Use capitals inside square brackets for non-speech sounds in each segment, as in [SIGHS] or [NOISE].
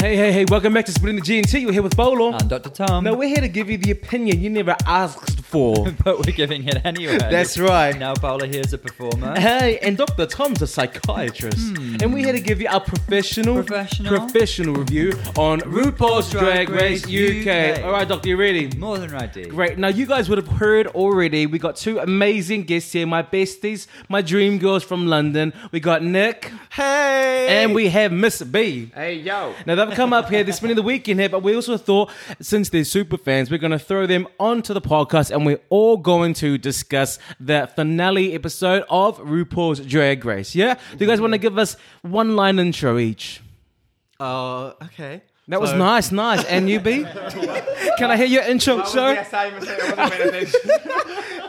Hey, hey, hey, welcome back to Splitting the G&T. You're here with Bolo. And Dr. Tom. Now, we're here to give you the opinion you never asked for. [LAUGHS] but we're giving it anyway. That's right. Now Paula here's a performer. Hey, and Dr. Tom's a psychiatrist. And we're here to give you our professional, Hmm. Professional? professional review on RuPaul's Drag Race UK. UK. All right, Doctor, you ready? More than ready. Great. Now, you guys would have heard already. We got two amazing guests here. My besties, my dream girls from London. We got Nick. Hey! And we have Miss B. Hey, yo. Now they've come up here, they're spending the weekend here, but we also thought since they're super fans, we're going to throw them onto the podcast and we're all going to discuss the finale episode of RuPaul's Drag Race. Yeah? Do you guys want to give us one line intro each? Uh, okay. That was So- nice, nice. And you, B? [LAUGHS] Can I hear your intro, sir? [LAUGHS]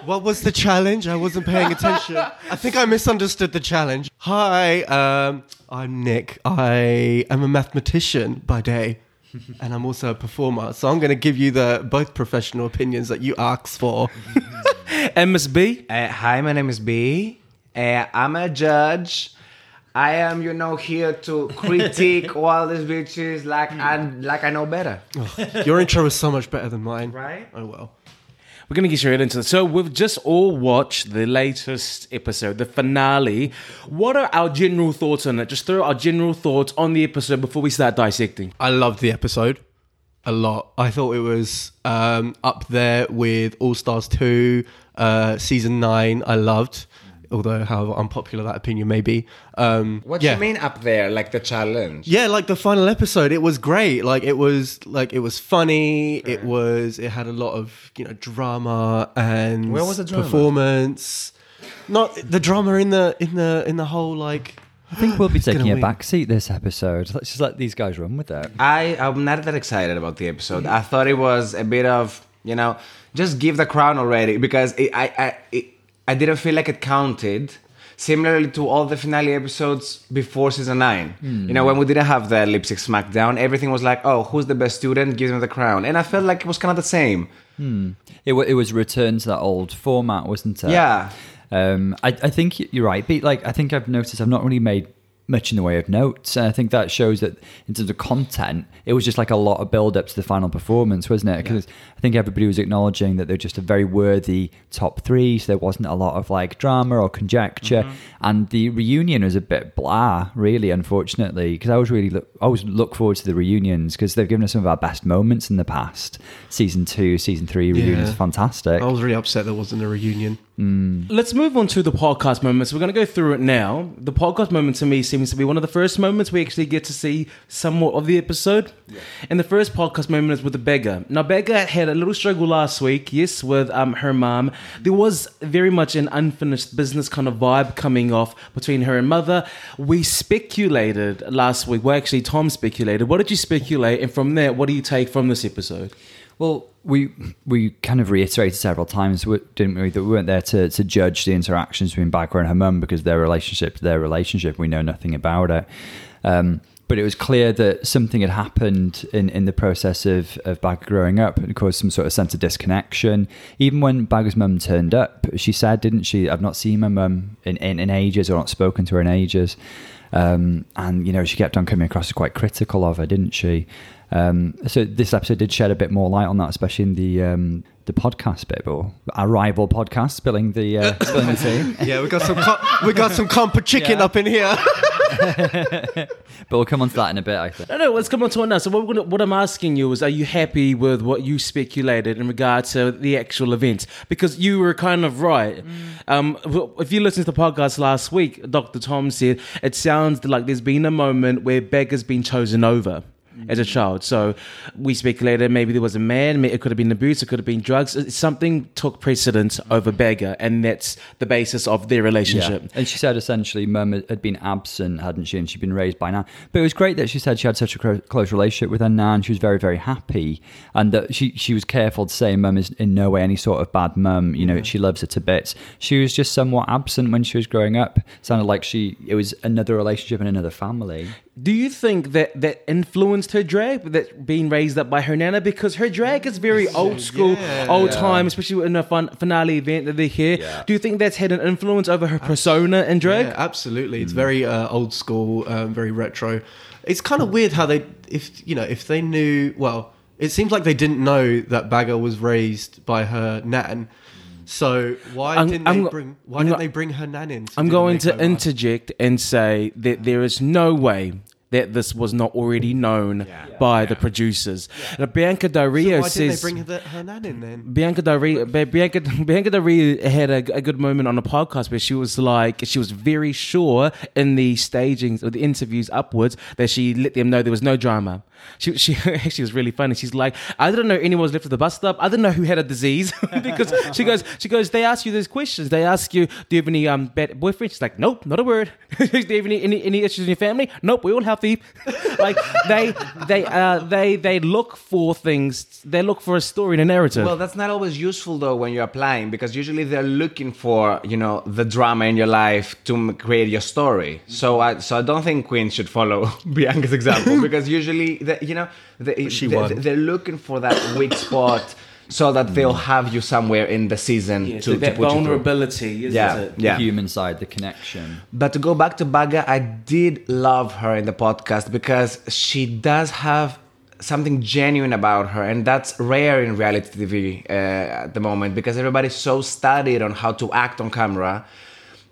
What was the challenge? I wasn't paying attention. I think I misunderstood the challenge. Hi, um, I'm Nick. I am a mathematician by day, and I'm also a performer. So I'm going to give you the both professional opinions that you asked for. [LAUGHS] And Miss B? Uh, hi, my name is B. Uh, I'm a judge. I am, you know, here to [LAUGHS] critique all these bitches like I like I know better. Your intro is so much better than mine. Right? Oh well. We're going to get straight into it. So, we've just all watched the latest episode, the finale. What are our general thoughts on it? Just throw our general thoughts on the episode before we start dissecting. I loved the episode a lot. I thought it was um, up there with All Stars 2, uh, season 9. I loved, although however unpopular that opinion may be. Um, What yeah. you mean up there, like the challenge? Yeah, like the final episode, it was great. Like it was like it was funny. It was it had a lot of you know drama and Where was the drama? performance. Not the drama in the in the in the whole like. I think we'll be [SIGHS] taking a backseat this episode. Let's just let these guys run with it. I I'm not that excited about the episode. I thought it was a bit of you know just give the crown already because it, I I it, I didn't feel like it counted. Similarly to all the finale episodes before season nine, you know, when we didn't have the lipstick smackdown, everything was like, "Oh, who's the best student? Give them the crown," and I felt like it was kind of the same. It, wa- it was return to that old format, wasn't it? Yeah. Um, I, I think you're right. But like, I think I've noticed I've not really made much in the way of notes. And I think that shows that in terms of content, it was just like a lot of build up to the final performance, wasn't it? Because I think everybody was acknowledging that they're just a very worthy top three. So there wasn't a lot of like drama or conjecture. Mm-hmm. And the reunion was a bit blah, really, unfortunately, because I was really look, I always look forward to the reunions because they've given us some of our best moments in the past. Season two, season three reunions Yeah. fantastic. I was really upset there wasn't a reunion. Let's move on to the podcast moments. We're going to go through it now. The podcast moment to me seems to be one of the first moments we actually get to see somewhat of the episode. And the first podcast moment is with the Baga. Now, Baga had a little struggle last week, yes, with um, her mom. There was very much an unfinished business kind of vibe coming off between her and mother. We speculated last week. Well, actually, Tom speculated. What did you speculate? And from there, what do you take from this episode? Well, we we kind of reiterated several times, didn't we, that we weren't there to, to judge the interactions between Baga and her mum because their relationship, their relationship, we know nothing about it. Um, but it was clear that something had happened in, in the process of, of Baga growing up and caused some sort of sense of disconnection. Even when Baga's mum turned up, she said, didn't she, I've not seen my mum in, in, in ages or not spoken to her in ages. Um, and, you know, she kept on coming across as quite critical of her, didn't she? Um, so this episode did shed a bit more light on that, especially in the um, the podcast bit, or our rival podcast, spilling the uh, [LAUGHS] spilling the tea. [LAUGHS] Yeah, we got some co- we got some compa chicken Yeah. up in here. [LAUGHS] But we'll come on to that in a bit, I think. No, no, let's come on to it now. So, what, we're gonna, what I'm asking you is, are you happy with what you speculated in regard to the actual event? Because you were kind of right. Um, if you listened to the podcast last week, Dr. Tom said it sounds like there's been a moment where Baga's been chosen over. As a child, so we speculated maybe there was a man, it could have been abuse, it could have been drugs. Something took precedence over Baga, and that's the basis of their relationship. And she said essentially mum had- been absent, hadn't she? And she'd been raised by Nan. But it was great that she said she had such a cro- close relationship with her Nan. She was very, very happy. And that she, she was careful to say mum is in no way any sort of bad mum. You know, she loves her to bits. She was just somewhat absent when she was growing up. Sounded like she, it was another relationship and another family. Do you think that that influenced her drag, that being raised up by her nana? Because her drag is very old school, Yeah. old time, especially in a fun finale event that they're here. Do you think that's had an influence over her persona and drag? Yeah, absolutely. It's very uh, old school, um, very retro. It's kind of weird how they, if you know, if they knew. Well, it seems like they didn't know that Baga was raised by her nan. So why I'm- didn't I'm they bring? Why I'm didn't they bring her nan in? I'm going to interject and say that there is no way that this was not already known by the producers. Now, Bianca Del Rio why didn't they says. bring her, her nan in then? Bianca Del Rio, Bianca, Bianca Del Rio had a, a good moment on the podcast where she was like, she was very sure in the stagings or the interviews upwards that she let them know there was no drama. She, she [LAUGHS] actually was really funny. She's like, I didn't know anyone was left at the bus stop. I didn't know who had a disease [LAUGHS] because she goes, she goes, they ask you these questions. They ask you, do you have any um bad boyfriend? She's like, nope, not a word. [LAUGHS] do you have any, any any issues in your family? Nope, we're all healthy. [LAUGHS] like they they uh they they look for things. They look for a story and a narrative. Well, that's not always useful though when you're applying because usually they're looking for you know the drama in your life to m- create your story. So I so I don't think Queen should follow [LAUGHS] Bianca's example [LAUGHS] because usually the, you know they, She they, won. they're looking for that weak spot so that they'll have you somewhere in the season Yeah, to, so to that put you through. vulnerability, isn't Yeah, it? yeah. The human side, the connection. But to go back to Baga, I did love her in the podcast because she does have something genuine about her, and that's rare in reality TV uh, at the moment because everybody's so studied on how to act on camera.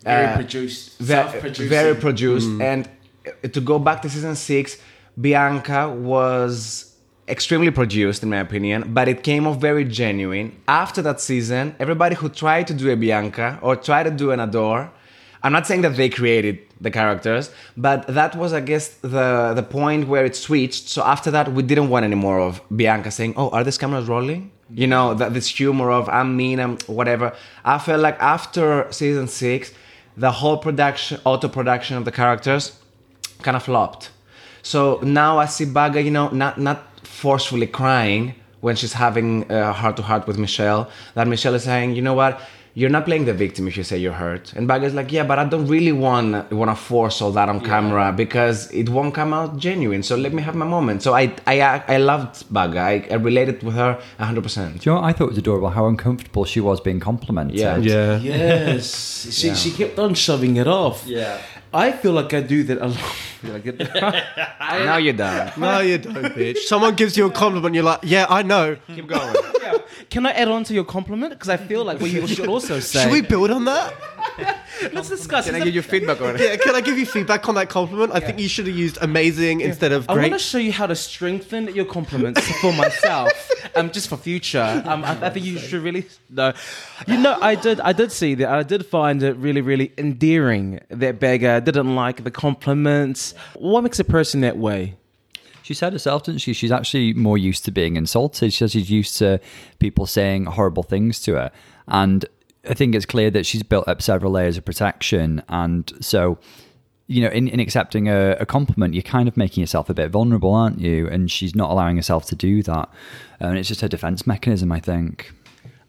Very Uh, produced, ve- self-producing. very produced. And uh, to go back to season six, Bianca was extremely produced, in my opinion, but it came off very genuine. After that season, everybody who tried to do a Bianca or tried to do an Adore, I'm not saying that they created the characters, but that was, I guess, the the point where it switched. So after that, we didn't want any more of Bianca saying, "Oh, are these cameras rolling?" You know, that this humor of I'm mean, I'm whatever. I felt like after season six, the whole production, auto production of the characters, kind of flopped. So now I see Baga, you know, not not forcefully crying when she's having a heart to heart with Michelle. That Michelle is saying, you know what, you're not playing the victim if you say you're hurt. And Baga is like, yeah, but I don't really want want to force all that on camera because it won't come out genuine. So let me have my moment. So I I I loved Baga. I, I related with her 100. percent Do you know what I thought it was adorable? How uncomfortable she was being complimented. Yeah. Yeah. Yes, [LAUGHS] she she kept on shoving it off. Yeah. I feel like I do that a lot. [LAUGHS] Like it- Now you're done. No, you don't, bitch. Someone gives you a compliment, you're like, yeah, I know. Keep going. Can I add on to your compliment? Because I feel like what you should [LAUGHS] also say. Should we build on that? [LAUGHS] Let's discuss. Can I give you feedback on it? Yeah, can I give you feedback on that compliment? I think you should have used amazing instead of I want to show you how to strengthen your compliments for myself, [LAUGHS] um, just for future. Um, I, I think you should really no. You know, I did, I did see that. I did find it really, really endearing that Baga didn't like the compliments. What makes a person that way? She said herself, didn't she? She's actually more used to being insulted. She says she's used to people saying horrible things to her. And I think it's clear that she's built up several layers of protection. And so, you know, in, in accepting a, a compliment, you're kind of making yourself a bit vulnerable, aren't you? And she's not allowing herself to do that. And it's just her defense mechanism, I think.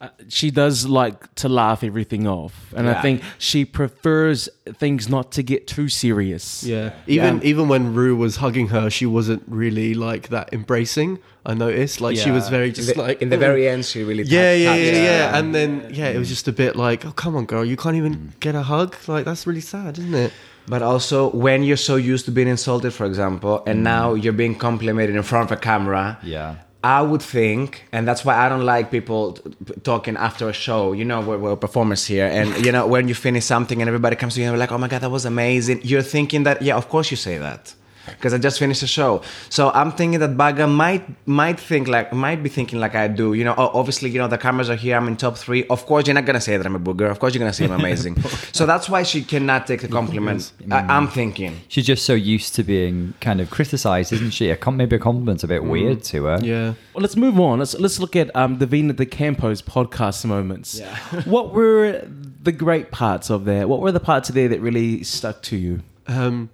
Uh, she does like to laugh everything off, and I think she prefers things not to get too serious. Yeah. Even even when Ru was hugging her, she wasn't really like that embracing. I noticed. Like she was Yeah. very In just the, like in the very end, she really Yeah, touched- yeah, yeah, yeah. And then yeah, it was just a bit like, oh come on, girl, you can't even get a hug. Like that's really sad, isn't it? But also, when you're so used to being insulted, for example, and now you're being complimented in front of a camera, Yeah. I would think, and that's why I don't like people talking after a show. You know, we're, we're performers here, and you know, when you finish something and everybody comes to you and like, "Oh my god, that was amazing," you're thinking that, yeah, of course you say that. Because I just finished the show, so I'm thinking that Baga might might think like might be thinking like I do. You know, oh, obviously, you know the cameras are here. I'm in top three. Of course, you're not gonna say that I'm a booger. Of course, you're gonna say I'm amazing. [LAUGHS] so that's why she cannot take the compliment. I, I'm thinking. She's just so used to being kind of criticized, isn't she? A com- maybe a compliment's a bit weird to her. Yeah. Well, let's move on. Let's let's look at um, Divina de Campo's podcast moments. Yeah. [LAUGHS] what were the great parts of there? What were the parts of there that really stuck to you? Um,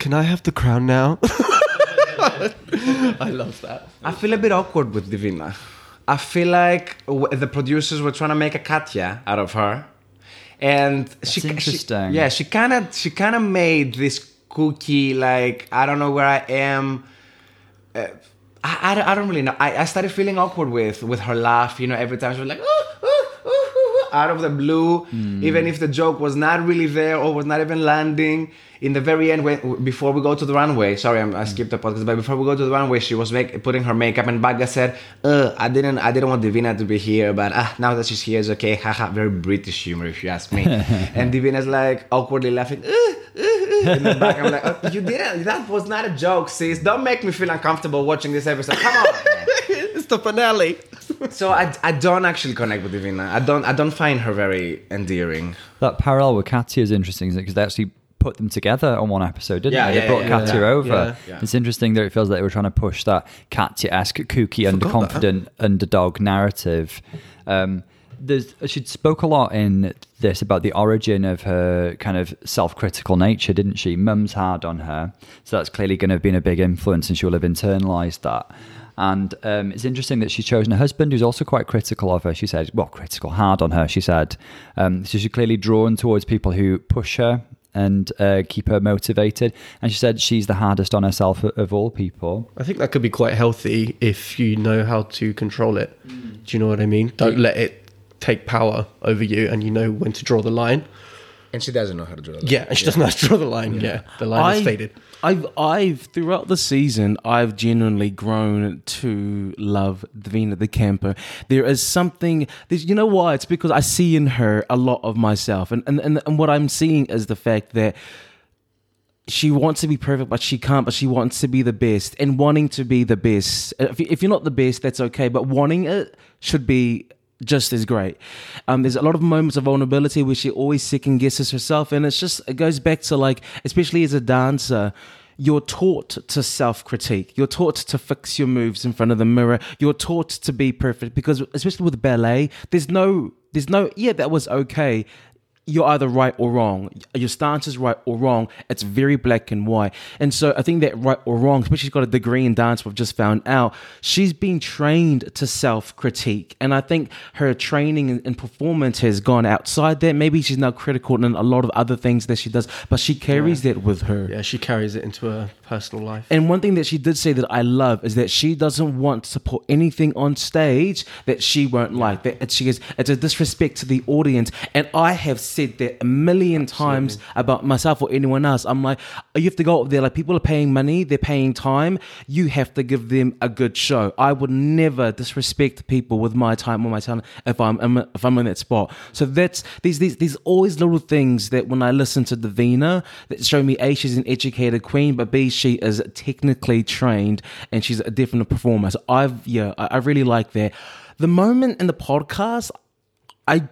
can I have the crown now? [LAUGHS] I love that. I feel a bit awkward with Divina. I feel like the producers were trying to make a Katya out of her, and she, she- interesting. yeah, she kind of she kind of made this cookie like I don't know where I am. Uh, I, I, don't- I don't really know. I, I started feeling awkward with with her laugh. You know, every time she was like, "Ooh, ooh, ooh, ooh, ooh," out of the blue, even if the joke was not really there or was not even landing. In the very end, when, before we go to the runway, sorry, I'm, I skipped the podcast, but before we go to the runway, she was make, putting her makeup, and Baga said, uh, "I didn't, I didn't want Divina to be here, but ah, now that she's here, it's okay." Haha, very British humor, if you ask me. [LAUGHS] and Divina's like awkwardly laughing. In the back. I'm like, oh, "You didn't. That was not a joke, sis. Don't make me feel uncomfortable watching this episode. Come on." [LAUGHS] it's the finale. So I, I don't actually connect with Divina. I don't, I don't find her very endearing. That parallel with Katya is interesting because they actually put them together on one episode, didn't Yeah, they? yeah, they brought yeah, Katya yeah. over. Yeah, yeah. It's interesting that it feels like they were trying to push that Katya-esque, kooky, underconfident underdog narrative. Um, there's, she spoke a lot in this about the origin of her kind of self-critical nature, didn't she? Mum's hard on her, so that's clearly going to have been a big influence, and she will have internalized that. And um, it's interesting that she's chosen a husband who's also quite critical of her. She said, well, critical, hard on her, she said. Um, so she's clearly drawn towards people who push her and uh, keep her motivated. And she said she's the hardest on herself of, of all people. I think that could be quite healthy if you know how to control it. Do you know what I mean? Don't let it take power over you, and you know when to draw the line. And she doesn't know how to do it. Yeah, and she doesn't know how to draw the line. Yeah, the line is faded. I've, I've throughout the season, I've genuinely grown to love Divina de Campo. There is something, there's, you know why? It's because I see in her a lot of myself, and and and, and what I'm seeing is the fact that she wants to be perfect, but she can't. But she wants to be the best, and wanting to be the best. If, you- if you're not the best, that's okay. But wanting it should be just as great. Um, there's a lot of moments of vulnerability where she always second guesses herself, and it's just it goes back to like, especially as a dancer. You're taught to self critique. You're taught to fix your moves in front of the mirror. You're taught to be perfect because, especially with ballet, there's no, there's no, yeah, that was okay you're either right or wrong. Your stance is right or wrong. It's very black and white. And so I think that right or wrong, especially she's got a degree in dance, we've just found out, she's been trained to self critique. And I think her training and- performance has gone outside that. Maybe she's now critical in a lot of other things that she does, but she carries that with her. Yeah, she carries it into her personal life. And one thing that she did say that I love is that she doesn't want to put anything on stage that she won't like. That she goes, it's a disrespect to the audience. And I have said that a million times about myself or anyone else. I'm like, you have to go up there. Like people are paying money, they're paying time. You have to give them a good show. I would never disrespect people with my time or my talent if I'm if I'm in that spot. So that's these these these always little things that when I listen to Divina that show me a she's an educated queen, but b she is technically trained and she's a definite performer. So I've yeah I, I really like that. The moment in the podcast, I.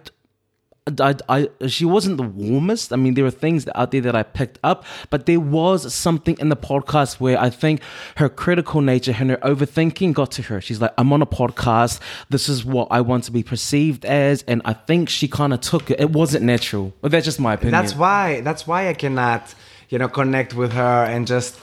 I, I, she wasn't the warmest. I mean, there were things out there that I picked up, but there was something in the podcast where I think her critical nature and her overthinking got to her. She's like, I'm on a podcast. This is what I want to be perceived as. And I think she kind of took it. It wasn't natural. But that's just my opinion. That's why. That's why I cannot, you know, connect with her and just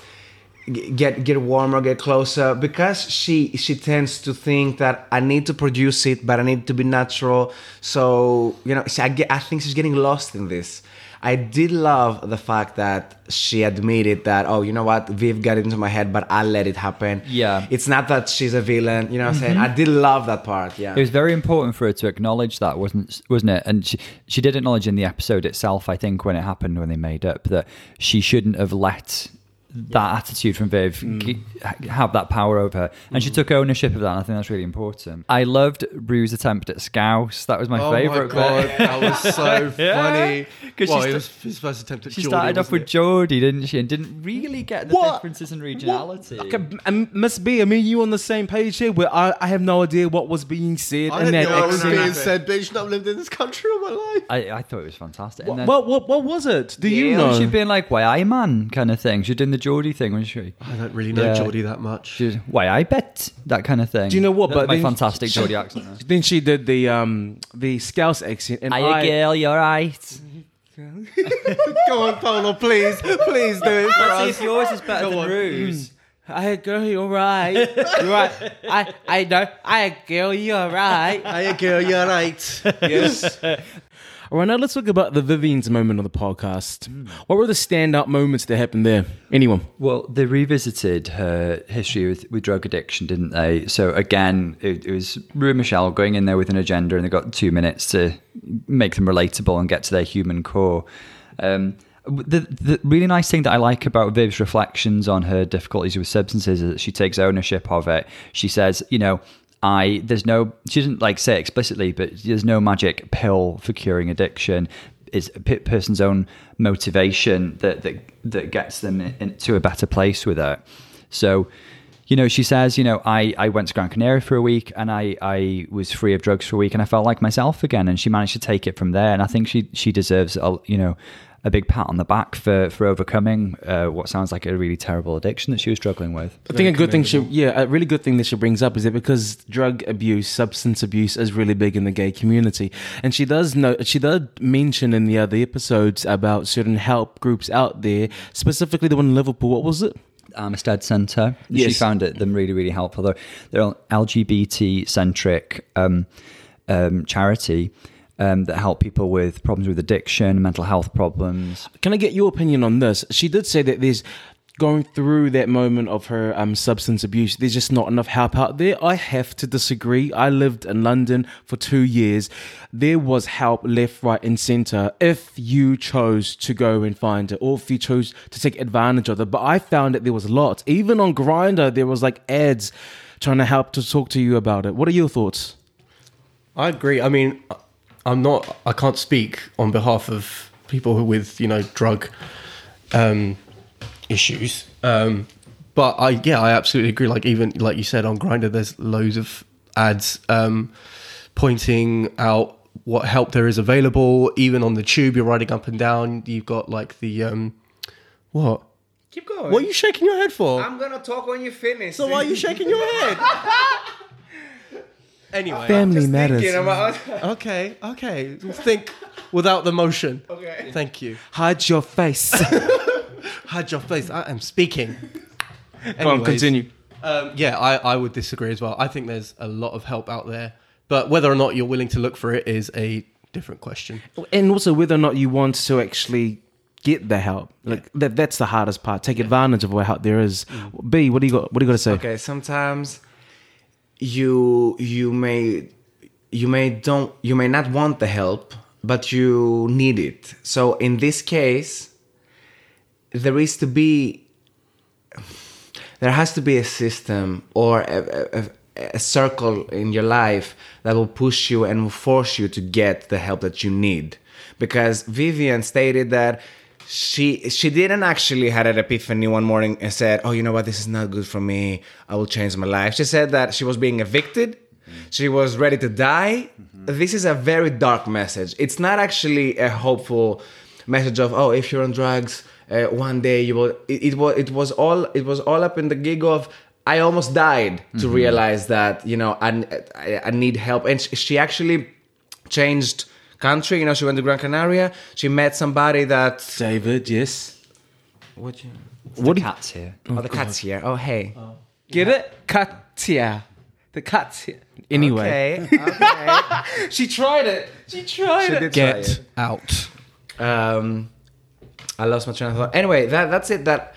get get warmer, get closer because she she tends to think that I need to produce it, but I need to be natural. So you know, she, I get, I think she's getting lost in this. I did love the fact that she admitted that, oh, you know what, Viv got into my head, but I'll let it happen. Yeah. It's not that she's a villain, you know what I'm saying? Mm-hmm. I did love that part, yeah. It was very important for her to acknowledge that, wasn't wasn't it? And she she did acknowledge in the episode itself, I think, when it happened when they made up, that she shouldn't have let that attitude from Viv mm. g- have that power over her, and she mm. took ownership of that. And I think that's really important. I loved Ru's attempt at Scouse. That was my oh favorite. my god, bit. that was so [LAUGHS] Yeah. funny. 'Cause well, she it was his first attempt at She Geordie, started off with it? Geordie, didn't she? And didn't really get the What? differences in What? regionality. Okay, um, um Miss B, I mean, you on the same page here where I, I have no idea what was being said I in didn't that know what was accent. being said, bitch. I've lived in this country all my life. I, I thought it was fantastic. And then- What, what, what was it? Do you know? She'd been like, "Why I man?" kind of thing. She'd done the Geordie thing, wasn't she? I don't really know Yeah. Geordie that much. She was, Why I bet that kind of thing. Do you know what? That's But my then- fantastic Geordie accent. There. Then she did the um the Scouse accent, and Hiya, I, girl, you're right. [LAUGHS] Go on, Polo, please, please do it for Let's if yours is better Go than on. Ru's. I girl, you're right. You're right. I I know. I girl, you're right. Hiya, girl, you're right. Yes. [LAUGHS] All right, now let's talk about the Vivienne's moment on the podcast. What were the standout moments that happened there? Anyone? Well, they revisited her history with, with drug addiction, didn't they? So again, it, it was Ru and Michelle going in there with an agenda, and they got two minutes to make them relatable and get to their human core. Um, the, the really nice thing that I like about Viv's reflections on her difficulties with substances is that she takes ownership of it. She says, you know, I there's no she doesn't like say explicitly, but there's no magic pill for curing addiction. It's a person's own motivation that that that gets them into a better place with it. So, you know, she says, you know, I, I went to Gran Canaria for a week and I, I was free of drugs for a week and I felt like myself again. And she managed to take it from there. And I think she she deserves, a, you know, a big pat on the back for for overcoming uh, what sounds like a really terrible addiction that she was struggling with. I think a good thing she, yeah, a really good thing that she brings up is that because drug abuse, substance abuse is really big in the gay community, and she does know, she does mention in the other episodes about certain help groups out there, specifically the one in Liverpool. What was it? Armistead Centre. She found it them really really helpful. They're they're an LGBT centric um, um, charity. Um, that help people with problems with addiction, mental health problems. Can I get your opinion on this? She did say that there's going through that moment of her um, substance abuse, there's just not enough help out there. I have to disagree. I lived in London for two years. There was help left, right, and center if you chose to go and find it or if you chose to take advantage of it. But I found that there was lots. Even on Grindr, there was like ads trying to help to talk to you about it. What are your thoughts? I agree. I mean, I'm not. I can't speak on behalf of people who with you know drug um, issues. Um, but I yeah, I absolutely agree. Like even like you said on Grindr, there's loads of ads um, pointing out what help there is available. Even on the tube, you're riding up and down. You've got like the um, what? Keep going. What are you shaking your head for? I'm gonna talk when you finish. so why are you shaking your head? [LAUGHS] anyway, Family Just matters. about- [LAUGHS] Okay, okay. Think without the motion. Okay. Thank you. Hide your face. [LAUGHS] Hide your face. I am speaking. Go on, Anyways, continue. Um, yeah, I, I would disagree as well. I think there's a lot of help out there, but whether or not you're willing to look for it is a different question. and also whether or not you want to actually get the help like that that's the hardest part take advantage of what help there is b what do you got what do you got to say Okay, sometimes you you may you may don't you may not want the help, but you need it. So in this case, there is to be there has to be a system or a, a, a circle in your life that will push you and will force you to get the help that you need. Because Vivienne stated that she she didn't actually had an epiphany one morning and said, "Oh, you know what? This is not good for me. I will change my life." She said that she was being evicted. She was ready to die. This is a very dark message. It's not actually a hopeful message of, "Oh, if you're on drugs, uh, one day you will." It, it was it was all it was all up in the gig of. I almost died to realize that you know I, I, I need help, and she, she actually changed country. You know, she went to Gran Canaria. She met somebody that david yes what you what do the you cats here. oh, the cat's here. Oh hey. get it katia the katia anyway Okay. [LAUGHS] Okay. she tried it she tried She it did try Get it. out. Um, I lost my train of thought. Anyway, that that's it. That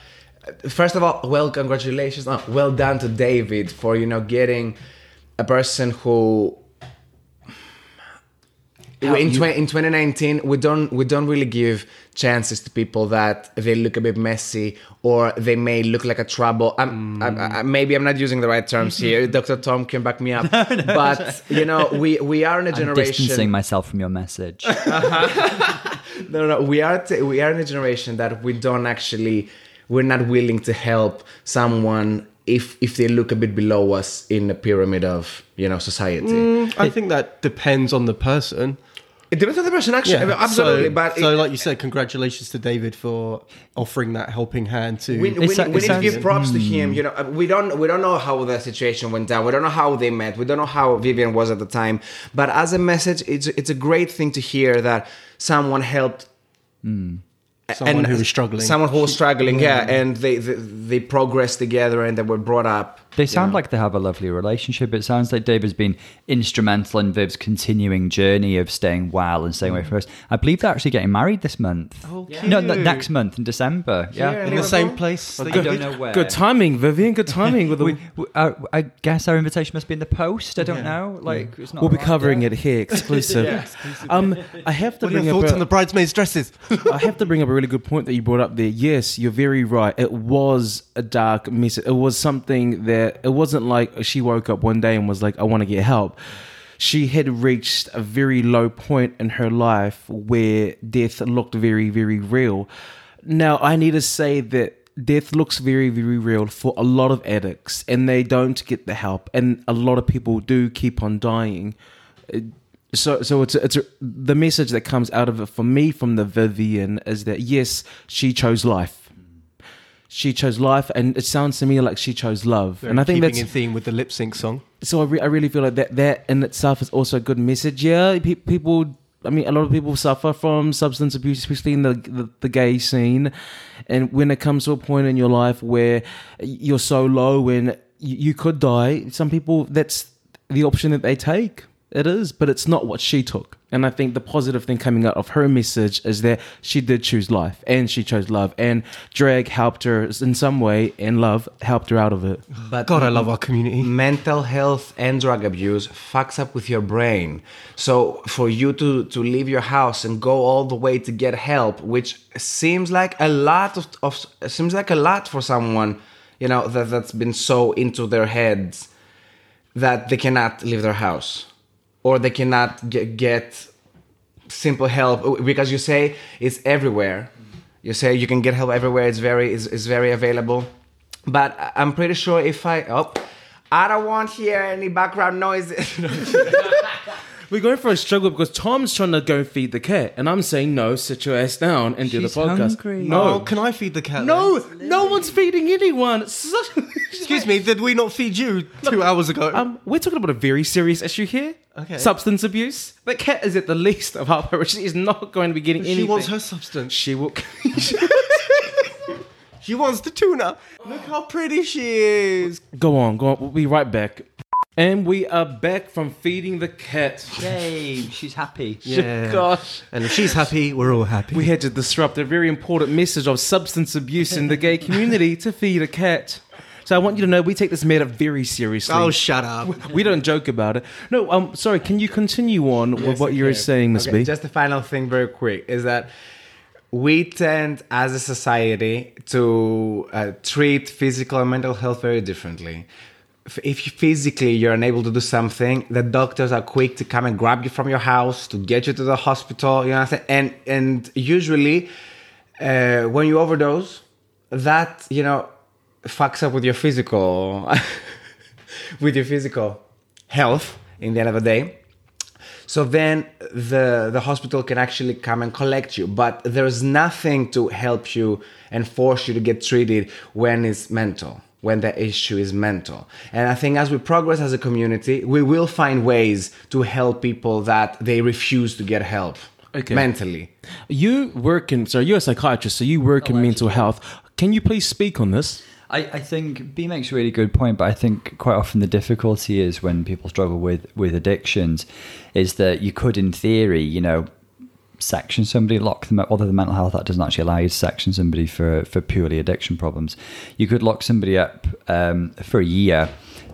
first of all, well, congratulations, uh, well done to David for you know getting a person who. In, twen- in 2019 we don't we don't really give chances to people that they look a bit messy or they may look like a trouble I'm, I, I, maybe i'm not using the right terms [LAUGHS] here dr tom can back me up [LAUGHS] no, no, but you know we we are in a I'm generation distancing myself from your message. [LAUGHS] no, no, we are t- we are in a generation that we don't actually we're not willing to help someone if if they look a bit below us in the pyramid of you know society. Mm, I think that depends on the person. It depends on the person, actually, absolutely. So, but so it- like you said, congratulations to David for offering that helping hand to. we, we, It's- we need to give props to him. You know, uh, we don't we don't know how the situation went down. We don't know how they met. We don't know how Vivienne was at the time. But as a message, it's it's a great thing to hear that someone helped someone and who was struggling. Someone who was struggling, yeah, and they, they they progressed together and they were brought up They sound know. like they have a lovely relationship. It sounds like David's been instrumental in Viv's continuing journey of staying well and staying away from us. I believe they're actually getting married this month. Oh, No, no, cute. next month in December. Yeah. Yeah, in the same place. I don't know where. Good timing, Vivienne. Good timing with [LAUGHS] the. We, we, uh, I guess our invitation must be in the post. I don't know. Like, it's not We'll be covering yet. it here, [LAUGHS] exclusive. [LAUGHS] Um, I have to What are bring your up. thoughts a- on the bridesmaids' dresses? I have to bring up a really good point that you brought up there. Yes, you're very right. It was a dark message. It was something that it wasn't like she woke up one day and was like, I want to get help. She had reached a very low point in her life where death looked very, very real. Now, I need to say that death looks very, very real for a lot of addicts and they don't get the help. And a lot of people do keep on dying so so it's it's a, the message that comes out of it for me from the Vivienne is that yes she chose life she chose life and it sounds to me like she chose love. And I think keeping that's in theme with the lip sync song. so I, re- I really feel like that that in itself is also a good message. Yeah pe- people I mean a lot of people suffer from substance abuse especially in the, the the gay scene. And when it comes to a point in your life where you're so low and you, you could die some people that's the option that they take it is but it's not what she took and I think the positive thing coming out of her message is that she did choose life and she chose love and drag helped her in some way and love helped her out of it But God, I love our community. mental health and drug abuse fucks up with your brain. So for you to to leave your house and go all the way to get help, which seems like a lot of, of seems like a lot for someone, you know, that that's been so into their heads that they cannot leave their house or they cannot get, get simple help because you say it's everywhere. You say you can get help everywhere. It's very it's, it's very available. But I- I'm pretty sure if I oh I don't want hear any background noise. [LAUGHS] We're going for a struggle because Tom's trying to go feed the cat, and I'm saying no, sit your ass down and do the podcast. hungry. No, Oh, can I feed the cat? no, no one's feeding anyone. [LAUGHS] Excuse me, did we not feed you two hours ago? Um, we're talking about a very serious issue here. Okay. Substance abuse. The cat is at the least of our priority. She is not going to be getting she anything. wants her substance. She will. [LAUGHS] She wants the tuna. Look how pretty she is. go on, go on. We'll be right back. And we are back from feeding the cat. Yay, she's happy. Yeah. Gosh. And if she's happy, we're all happy. We had to disrupt a very important message of substance abuse in the gay community to feed a cat. So I want you to know we take this matter very seriously. oh, shut up. we don't joke about it. No, um, sorry. Can you continue on with what you were saying, Miss Okay, B? Just the final thing, very quick, is that we tend, as a society, to uh, treat physical and mental health very differently. If you physically you're unable to do something, the doctors are quick to come and grab you from your house to get you to the hospital. You know, what I'm saying? and and usually, uh, when you overdose, that you know fucks up with your physical, [LAUGHS] with your physical health. In the end of the day, so then the the hospital can actually come and collect you, but there's nothing to help you and force you to get treated when it's mental, when the issue is mental. And I think as we progress as a community, we will find ways to help people that they refuse to get help Okay. mentally. You work in, sorry, you're a psychiatrist, so you work in oh, mental health. Can you please speak on this? I, I think B makes a really good point, but I think quite often the difficulty is when people struggle with, with addictions is that you could, in theory, you know, section somebody, lock them up, although the mental health act doesn't actually allow you to section somebody for, for purely addiction problems. You could lock somebody up um, for a year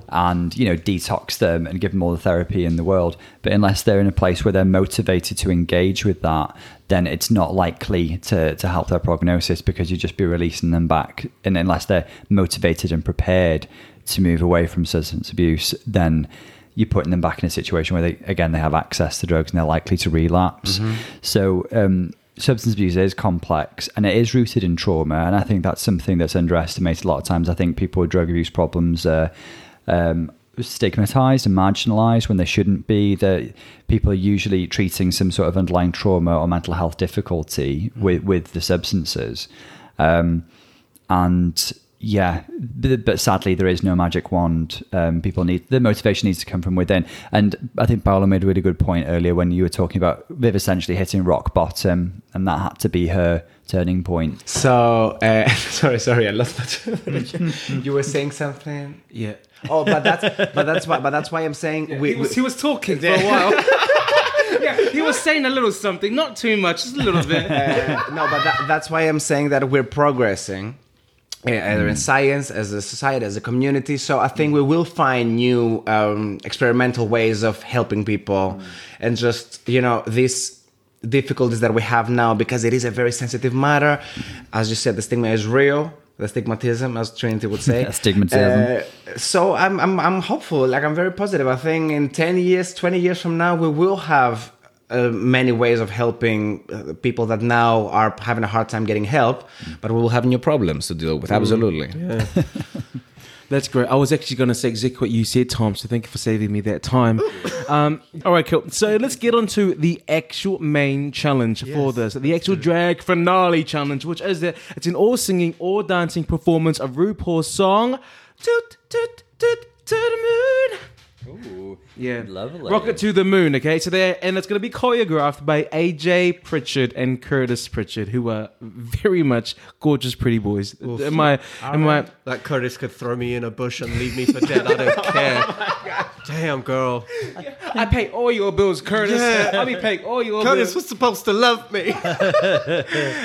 and, you know, detox them and give them all the therapy in the world. But unless they're in a place where they're motivated to engage with that, then it's not likely to, to help their prognosis because you'd just be releasing them back. And unless they're motivated and prepared to move away from substance abuse, then you're putting them back in a situation where they again they have access to drugs and they're likely to relapse. So um, substance abuse is complex and it is rooted in trauma, and I think that's something that's underestimated a lot of times. I think people with drug abuse problems are um, stigmatized and marginalized when they shouldn't be. That people are usually treating some sort of underlying trauma or mental health difficulty with with the substances, um, and yeah, but, but sadly, there is no magic wand. Um, people need the motivation needs to come from within. And I think Paolo made a really good point earlier when you were talking about Viv essentially hitting rock bottom, and that had to be her turning point. So uh, [LAUGHS] sorry, sorry, I lost my. [LAUGHS] you were saying something. Yeah. Oh, but that's but that's why but that's why I'm saying we, He was, we- he was talking for a while. [LAUGHS] yeah, he was saying a little something, not too much, just a little bit. uh, no, but that, that's why I'm saying that we're progressing. uh, Either in science, as a society, as a community. So I think we will find new um, experimental ways of helping people, and just you know these difficulties that we have now because it is a very sensitive matter. As you said, the stigma is real. The stigmatism, as Trinity would say. [LAUGHS] Stigmatism. Uh, so I'm, I'm, I'm hopeful. Like I'm very positive. I think in ten years, twenty years from now, we will have uh, many ways of helping uh, people that now are having a hard time getting help, but we will have new problems to deal with. Absolutely. [LAUGHS] That's great. I was actually going to say exactly what you said, Tom. So thank you for saving me that time. Um, all right, cool. So let's get on to the actual main challenge for this, the actual drag finale challenge, which is that it's an all singing, all dancing performance of RuPaul's song "Toot Toot Toot to the Moon." Ooh, Yeah, Lovely. Rocket to the moon. Okay, so there, and it's going to be choreographed by AJ Pritchard and Curtis Pritchard, who are very much gorgeous, pretty boys. Am I? Am I? That Curtis could throw me in a bush and leave me for dead. I don't [LAUGHS] care. Damn, girl. I pay all your bills, Curtis. Yeah. I'll be paying all your Curtis bills. Curtis was supposed to love me. [LAUGHS]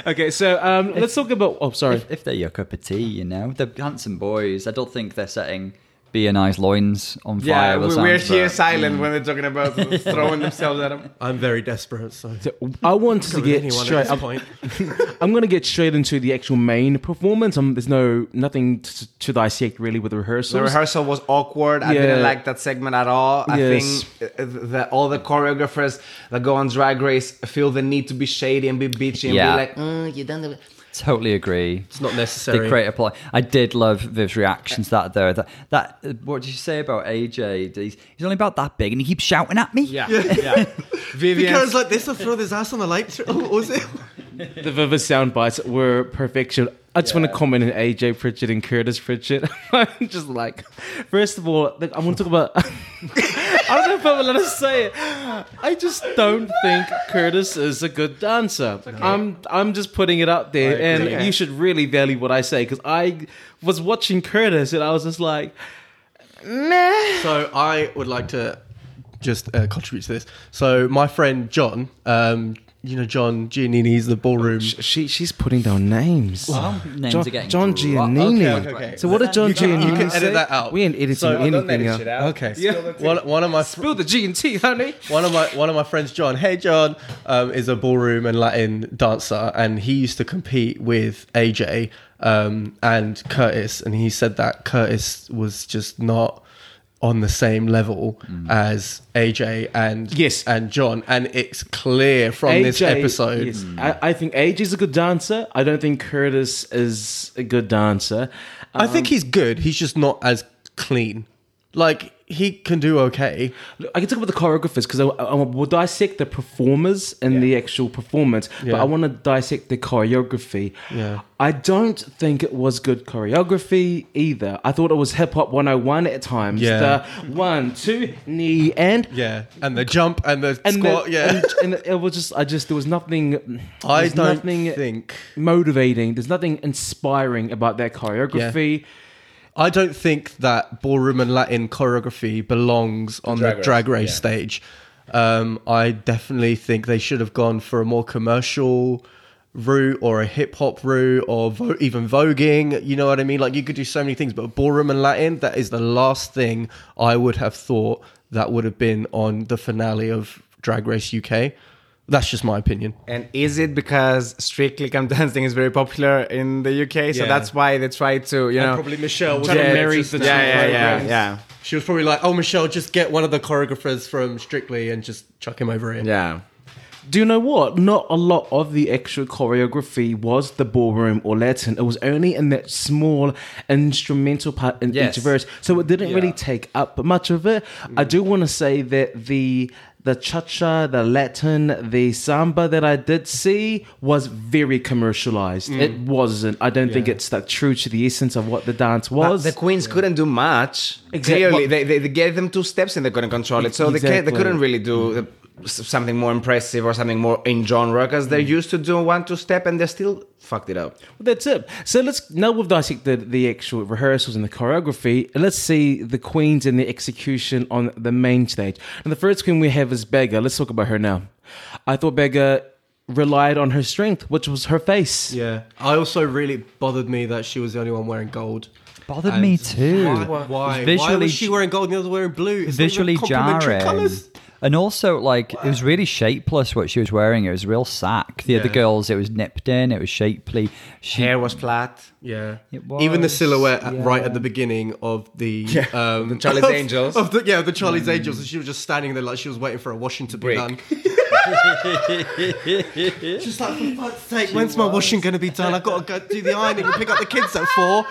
Okay, so um, let's talk about. Oh, sorry. if, if they're your cup of tea, you know, they're handsome boys. I don't think they're setting BNI's loins on fire. Yeah, with we- sounds, we're but- here silent when they're talking about [LAUGHS] throwing themselves at him. I'm very desperate, so. I wanted to get anyone straight. at [LAUGHS] I'm, point. I'm going to get straight into the actual main performance. Um, there's no nothing to, to dissect really with the rehearsal. The rehearsal was awkward. I Yeah. didn't like that segment at all. I Yes. think uh, that all the choreographers that go on Drag Race feel the need to be shady and be bitchy and Yeah. be like, mm, you don't do it. Totally agree. It's not They necessary. create a plot. I did love Viv's reaction to that though. That that what did you say about AJ? He's, he's only about that big and he keeps shouting at me. Yeah, [LAUGHS] yeah. Vivienne, Because like this, will throw his ass on the light. Oh, what was it? [LAUGHS] the Viva sound bites were perfection. I just want to comment on AJ Pritchard and Curtis Pritchard. [LAUGHS] I'm just like, first of all, like, I want to talk about. I don't know if I'm allowed to say it. I just don't think Curtis is a good dancer. I'm I'm just putting it out there, and you should really value what I say because I was watching Curtis and I was just like, meh. So I would like to just uh, contribute to this. So my friend John, um, you know John Giannini, he's the ballroom. She she's putting down names. Well, Names John, are getting John dropped. Giannini. Okay, okay, okay. So what did John You can- Giannini you can edit say? that out. We ain't editing So- don't anything out. Okay. [LAUGHS] One, one of my fr- [LAUGHS] Spill the G and T, honey. one of my one of my friends, John. Hey, John, um, is a ballroom and Latin dancer, and he used to compete with AJ um, and Curtis, and he said that Curtis was just not on the same level mm. as AJ and Yes. and John, and it's clear from this episode. yes. I, I think is a good dancer. I don't think Curtis is a good dancer. I think um, he's good. He's just not as clean. Like he can do okay. I can talk about the choreographers because I, I will dissect the performers and the actual performance, but I want to dissect the choreography. Yeah. I don't think it was good choreography either. I thought it was hip hop 101 at times. Yeah. The one, two, knee, and Yeah, and the jump and the and squat. the, yeah, and, and it was just I just there was nothing. [LAUGHS] I don't nothing think. motivating. There's nothing inspiring about that choreography. I don't think that ballroom and Latin choreography belongs on Drag the Race, drag race yeah. stage. Um, I definitely think they should have gone for a more commercial route or a hip hop route or vo- even voguing. You know what I mean? Like you could do so many things, but ballroom and Latin, that is the last thing I would have thought that would have been on the finale of Drag Race UK. That's just my opinion. And is it because Strictly Come Dancing is very popular in the UK? So Yeah. that's why they try to, you know. probably Michelle was Trying to yeah, marry just- the yeah, yeah, yeah, yeah. She was probably like, "Oh, Michelle, just get one of the choreographers from Strictly and just chuck him over here." Yeah. Do you know what? Not a lot of the extra choreography was the ballroom or Latin. It was only in that small instrumental part in Yes. each verse, so it didn't really Yeah. take up much of it. I do want to say that the the cha-cha, the Latin, the samba that I did see was very commercialized. Mm. It wasn't. I don't think Yeah. it stuck true to the essence of what the dance But was. the queens couldn't do much. Exactly. Clearly, well- they, they, they gave them two steps and they couldn't control it. So they, they couldn't really do s- something more impressive or something more in genre because they're mm. used to doing one two step and they still fucked it up. Well, that's it. So let's now we've dissected the actual rehearsals and the choreography. And let's see the queens and the execution on the main stage. And the first queen we have is Baga. Let's talk about her now. I thought Baga relied on her strength, which was her face. Yeah. I also really bothered me that she was the only one wearing gold. Bothered And me too. Why? Why? Why Visually- was she wearing gold and the others wearing blue? It's visually complementary jarring. colours. And also, like, it was really shapeless what she was wearing. It was real sack. The other girls, it was nipped in, it was shapely. She, Hair was flat. Yeah. It Even the silhouette yeah. right at the beginning of the um, [LAUGHS] the Charlie's of- Angels. Of the, yeah, the Charlie's Angels, and she was just standing there like she was waiting for a washing to be done. [LAUGHS] just like for fuck's sake, when's my washing going to be done? I've got to go do the ironing and pick up the kids at four.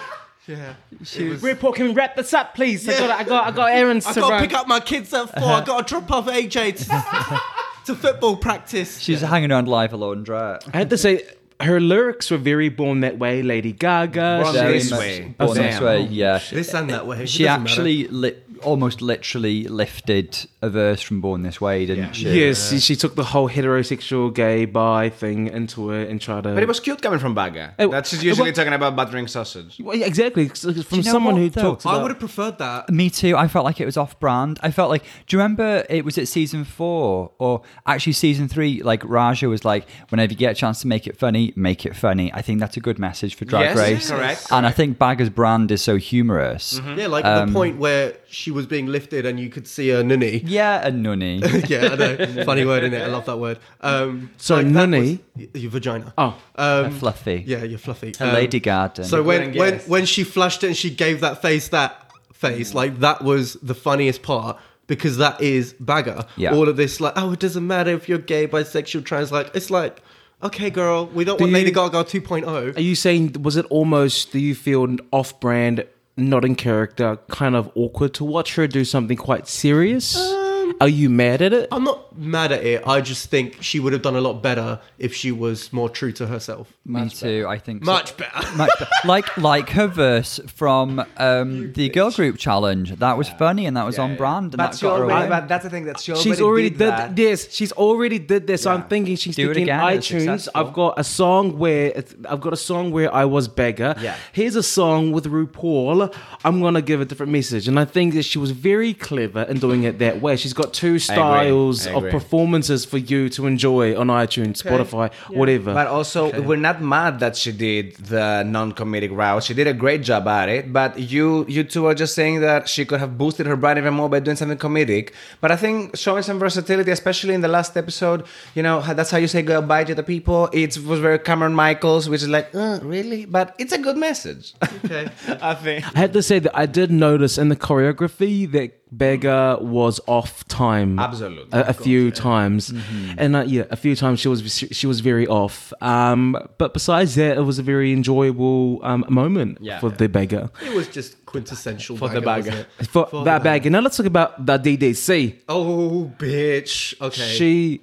Yeah, she was. Report, can we wrap this up, please? I got, I got, I got errands I to got run. to pick up my kids at 4 I got to drop off AJ to, [LAUGHS] to football practice. She's hanging around live alone, right? I had to say, her lyrics were very born that way. Lady Gaga. Born she- Very this way. Born this way, yeah. This and that way. It She actually li- almost literally lifted a verse from Born This Way, didn't Yeah. she? Yes, she, she took the whole heterosexual gay bi thing into it and tried to. But it was cute coming from Baga. Oh, That's she's usually well- talking about buttering sausage. Well, yeah, exactly. From you know someone what, who though? talks about. I would have preferred that. Me too. I felt like it was off brand. I felt like, do you remember it was at season four or actually season three? Like Raja was like, whenever you get a chance to make it funny, make it funny. I think that's a good message for Drag Yes, Race. correct, And I think Baga's brand is so humorous. Yeah, like Um, the point where she was being lifted and you could see her nunny. Yeah, a nunny. [LAUGHS] yeah, I know. Funny word, in it? I love that word. Um, So, that nunny- was- your vagina. Oh. a um, fluffy. yeah, you're fluffy. A Um, lady garden. So when when guess. when she flushed it and she gave that face, that face, like that was the funniest part because that is Baga. Yeah. All of this, like, oh, it doesn't matter if you're gay, bisexual, trans. Like, it's like, okay, girl, we don't Do want Lady you- Gaga oh. 2.0. Are you saying was it almost? Do you feel off-brand, not in character, kind of awkward to watch her do something quite serious? Um, Are you mad at it? I'm not mad at it. I just think she would have done a lot better if she was more true to herself. Me too. I think so. Much better. Much be- like like her verse from um, the girl group challenge. That was funny and that was on brand. And But that got her already, away. that's the thing that she already She's already did, did, that. yes. She's already did this. So I'm thinking she's Do it thinking again, iTunes. successful. I've got a song where I've got a song where I was Baga. Yeah. Here's a song with RuPaul. I'm gonna give a different message, and I think that she was very clever in doing it that way. She's got two styles I of agree. performances for you to enjoy on iTunes, Spotify, whatever. But also, we're not mad that she did the non-comedic route. She did a great job at it. But you, you two are just saying that she could have boosted her brand even more by doing something comedic. But I think showing some versatility, especially in the last episode, you know, that's how you say goodbye to the people. It was very Kameron Michaels, which is like, uh, really? But it's a good message. Okay. [LAUGHS] I think. I had to say that I did notice in the choreography that Baga was off time. Absolutely. a, a few times, Mm-hmm. and uh, yeah, a few times she was she was very off. Um, but besides that, it was a very enjoyable um, moment Yeah. for the Baga It was just quintessential For the Baga, Baga. wasn't it? for, For that the Baga. Now let's talk about the DDC. Oh, bitch. Okay. She.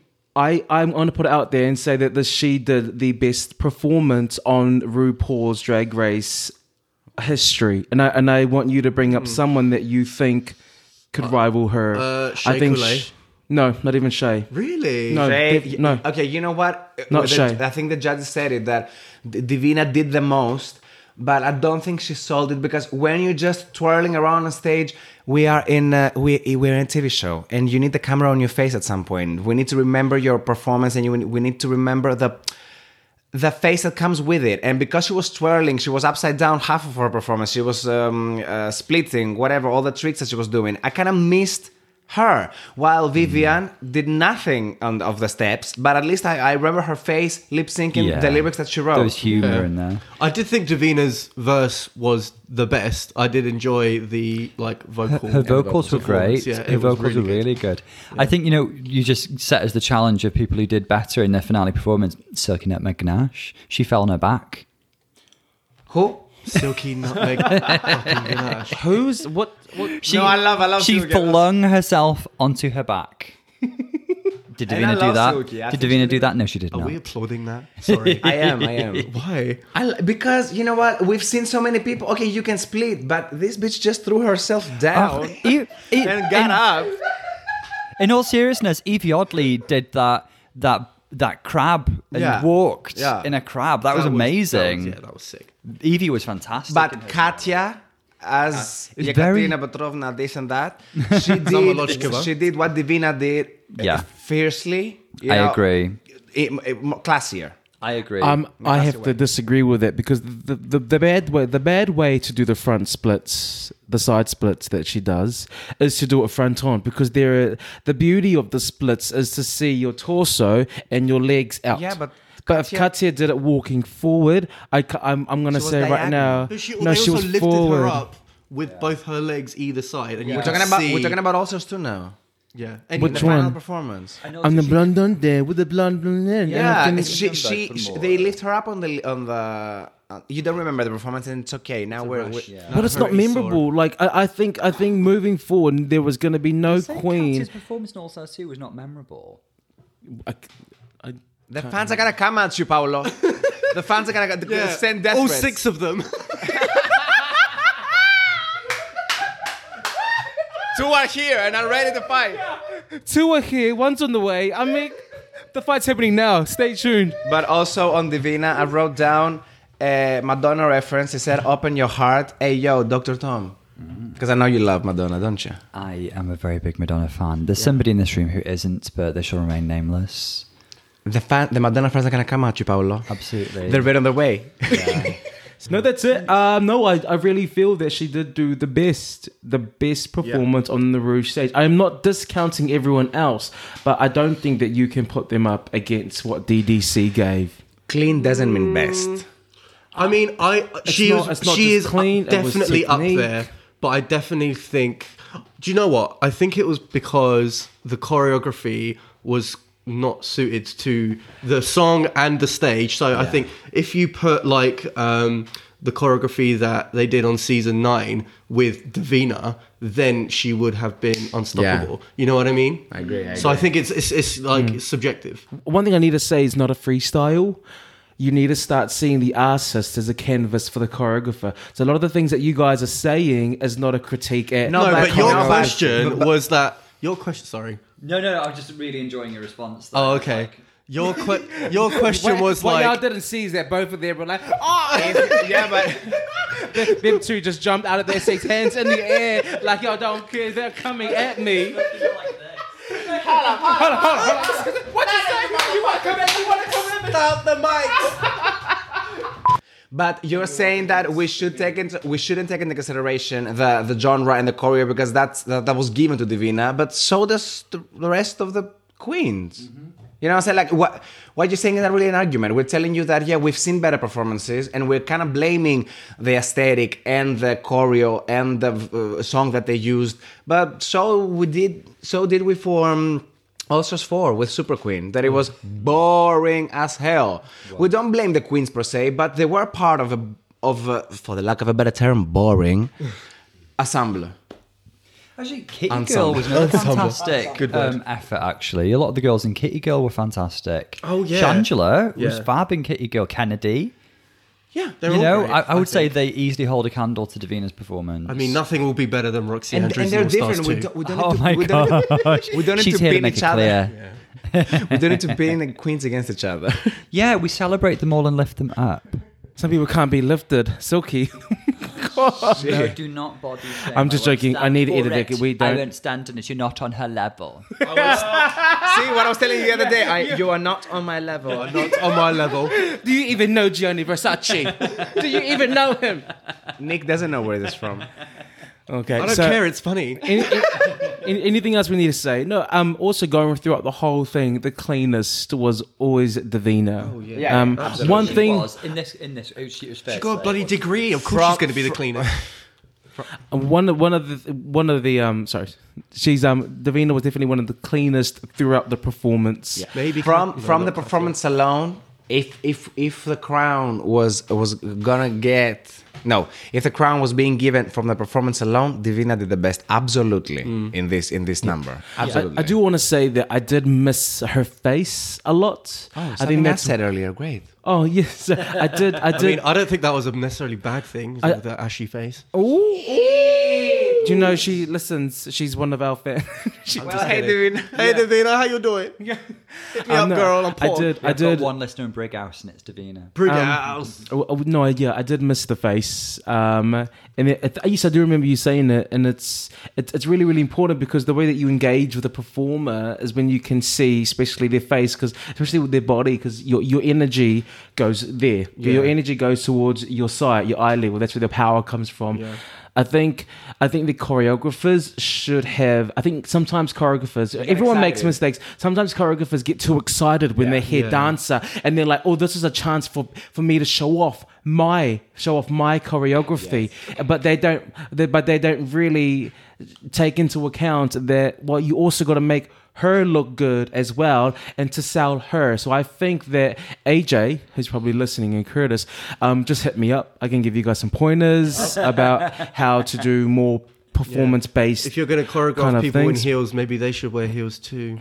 I, I'm going to put it out there and say that the, she did the best performance on RuPaul's Drag Race history, and I and I want you to bring up someone that you think could rival her. Uh, I think Couleé? Sh- no, not even Shea. really? No. Shea, def- no. Okay, you know what? Not The- Shea. I think the judge said it that Divina did the most, but I don't think she sold it because when you're just twirling around on stage, we are in a, we we're in a TV show, and you need the camera on your face at some point. We need to remember your performance, and you, we need to remember the the face that comes with it. And because she was twirling, she was upside down half of her performance. She was um, uh, splitting, whatever, all the tricks that she was doing. I kind of missed her, while mm-hmm. Vivienne did nothing on of the steps. But at least I, I remember her face lip syncing Yeah. the lyrics that she wrote. There was humor Yeah. in there. I did think Davina's verse was the best. I did enjoy the like vocal. Her vocals were great. Yeah, Her it was vocals were good. really good. I think you know you just set as the challenge of people who did better in their finale performance. Silky Nutmeg Ganache. She fell on her back. Who? Silky nutmeg. fucking ganache. Who's what? What? She, No, I love- I love She Silky. That's- flung herself onto her back. [LAUGHS] Did And I Davina do love that? Silky. I Did think she Davina do that? No, she did not. Are not. we applauding that? Sorry. [LAUGHS] I am. I am. [LAUGHS] Why? I, li- because you know what? We've seen so many people. Okay, you can split, but this bitch just threw herself oh, down Oh, E- E- and got in, up. in all seriousness, Evie Oddly did that that that crab and Yeah. walked Yeah. in a crab. That, was That amazing. that was- yeah, that was sick. Evie was fantastic. But Katya, as It's Yekaterina very- Petrovna, this and that, [LAUGHS] she did. she did what Divina did. Yeah. fiercely. you I know, agree. it- it- more classier. I agree. Um, I have the to disagree with it because the, the the bad way the bad way to do the front splits, the side splits that she does, is to do it front on because there the beauty of the splits is to see your torso and your legs out. Yeah, but but if Katya- Katya did it walking forward, I am I'm gonna say right now, diagonal. But she, no, they she also was lifted forward. her up with both her legs either side, and you We're talking about see, we're talking about ulcers too now. yeah. In Which the final one? performance. I'm the blonde on there with the blonde blonde hair. Yeah, And she, she, she- they lift her up on the on the. Uh, you don't remember the performance, and it's okay. Now we're, rush. we're but it's not very memorable. Like I, I think, I think moving forward, there was going to be no queen. performance in All Stars 2 was not memorable. I, I, the fans are gonna come at you, Paolo. the fans are gonna [LAUGHS] Yeah. send death all threats. six of them. [LAUGHS] Two are here and are ready to fight. Two are here, one's on the way. I mean, the fight's happening now. Stay tuned. But also on Divina, I wrote down a Madonna reference. It said, "Open your heart." Hey, yo, Dr. Tom. Mm-hmm. Because I know you love Madonna, don't you? I am a very big Madonna fan. There's somebody in this room who isn't, but they shall remain nameless. The fan, the Madonna fans are gonna come at you, Paolo. Absolutely. They're right on their way. No, that's it. Um, no, I, I really feel that she did do the best, the best performance on the Rouge stage. I'm not discounting everyone else, but I don't think that you can put them up against what DDC gave. Clean doesn't mean best. I mean, I she not- was she is clean, definitely up there, but I definitely think. Do you know what? I think it was because the choreography was not suited to the song and the stage. So I think if you put like um, the choreography that they did on season nine with Davina, then she would have been unstoppable. You know what I mean? I agree, I so I think it's it's, it's like subjective. One thing I need to say is not a freestyle. You need to start seeing the artist as a canvas for the choreographer. So a lot of the things that you guys are saying is not a critique at No, No, but but your choreography- question was that your question. Sorry. No, no, I'm just really enjoying your response. Oh, okay. Your que- [LAUGHS] your question What- was what y'all like, didn't see is that both of them were like, oh, yeah, but [LAUGHS] them two just jumped out of their seats, hands in the air, like y'all don't care. They're coming at me. [LAUGHS] Hold on, hold on, hold on. What you say? You want to come at? You want to come at me? stop the mic. But you're saying that we should take into we shouldn't take into consideration the the genre and the choreo because that's that, that was given to Divina, but so does the, the rest of the queens. You know what I'm saying? Like what why are you saying is not really an argument? We're telling you that yeah, we've seen better performances and we're kind of blaming the aesthetic and the choreo and the uh, song that they used. But so we did so did we for All Stars 4 with Super Queen, that it was boring as hell. We don't blame the queens per se, but they were part of a, of a, for the lack of a better term, boring [SIGHS] ensemble. Actually, Kitty Ensemble. Girl was another fantastic Good um, effort, actually. A lot of the girls in Kitty Girl were fantastic. Oh, yeah. Shangela was Yeah. fab in Kitty Girl. Kennedy. Yeah, they're you all know, great, I, I would say think. they easily hold a candle to Davina's performance. I mean, nothing will be better than Roxy And, Andrews and in they're different. We don't, we don't oh to, my we don't, gosh. we don't need She's to here to pin make each it other. clear. we don't need to pin the queens against each other. Yeah, we celebrate them all and lift them up. Some people can't be lifted. Silky. [LAUGHS] [LAUGHS] No, do not body [LAUGHS] shame. I'm just I won't joking. I need to for edit it. We I don't- won't stand on it. You're not on her level. [LAUGHS] See what I was telling you the other day? I, you are not on my level. Not on my level. Do you even know Gianni Versace? Do you even know him? Nick doesn't know where this is from. Okay, I don't so care. It's funny. In, in, Any- Anything else we need to say? No. Um. Also, going throughout the whole thing, the cleanest was always Davina. Oh yeah. Yeah, Um. absolutely. One She thing. was in this in this. oh, She was She got a bloody degree. Of course, From- she's going to be the cleanest. [LAUGHS] One of one of the one of the um. Sorry, she's um. Davina was definitely one of the cleanest throughout the performance. Maybe from no, from the Cassie. performance alone if if if the crown was was gonna get no if the crown was being given from the performance alone divina did the best absolutely mm. in this in this number I, absolutely I do want to say that I did miss her face a lot. oh, I think I that's said earlier great Oh yes, [LAUGHS] I did. I did. I mean, I don't think that was a necessarily bad thing. I- the ashy face. Do you know she listens? She's one of our fans. [LAUGHS] well, hey divina Hey, Davina, how you doing? Hit me I up, know. girl. I'm I poor. did. I I've got did. one listener in Brighouse, and it's Davina. Bring Um, it out. Oh, oh, no, yeah, I did miss the face. Um, and it, it, yes, I do remember you saying it, and it's, it's it's really really important because the way that you engage with a performer is when you can see, especially their face, because especially with their body, because your your energy goes there. Your Yeah. energy goes towards your sight, your eye level. That's where the power comes from. Yeah. I think I think the choreographers should have. I think sometimes choreographers, everyone makes mistakes. Sometimes choreographers get too excited when they hear Yeah. dancer, and they're like, "Oh, this is a chance for for me to show off my show off my choreography," but they don't. They, but they don't really take into account that well, you also got to make her look good as well and to sell her. So I think that AJ, who's probably listening, and Curtis, um, just hit me up. I can give you guys some pointers [LAUGHS] about how to do more performance based. If you're going to choreograph kind of people things. in heels, maybe they should wear heels too.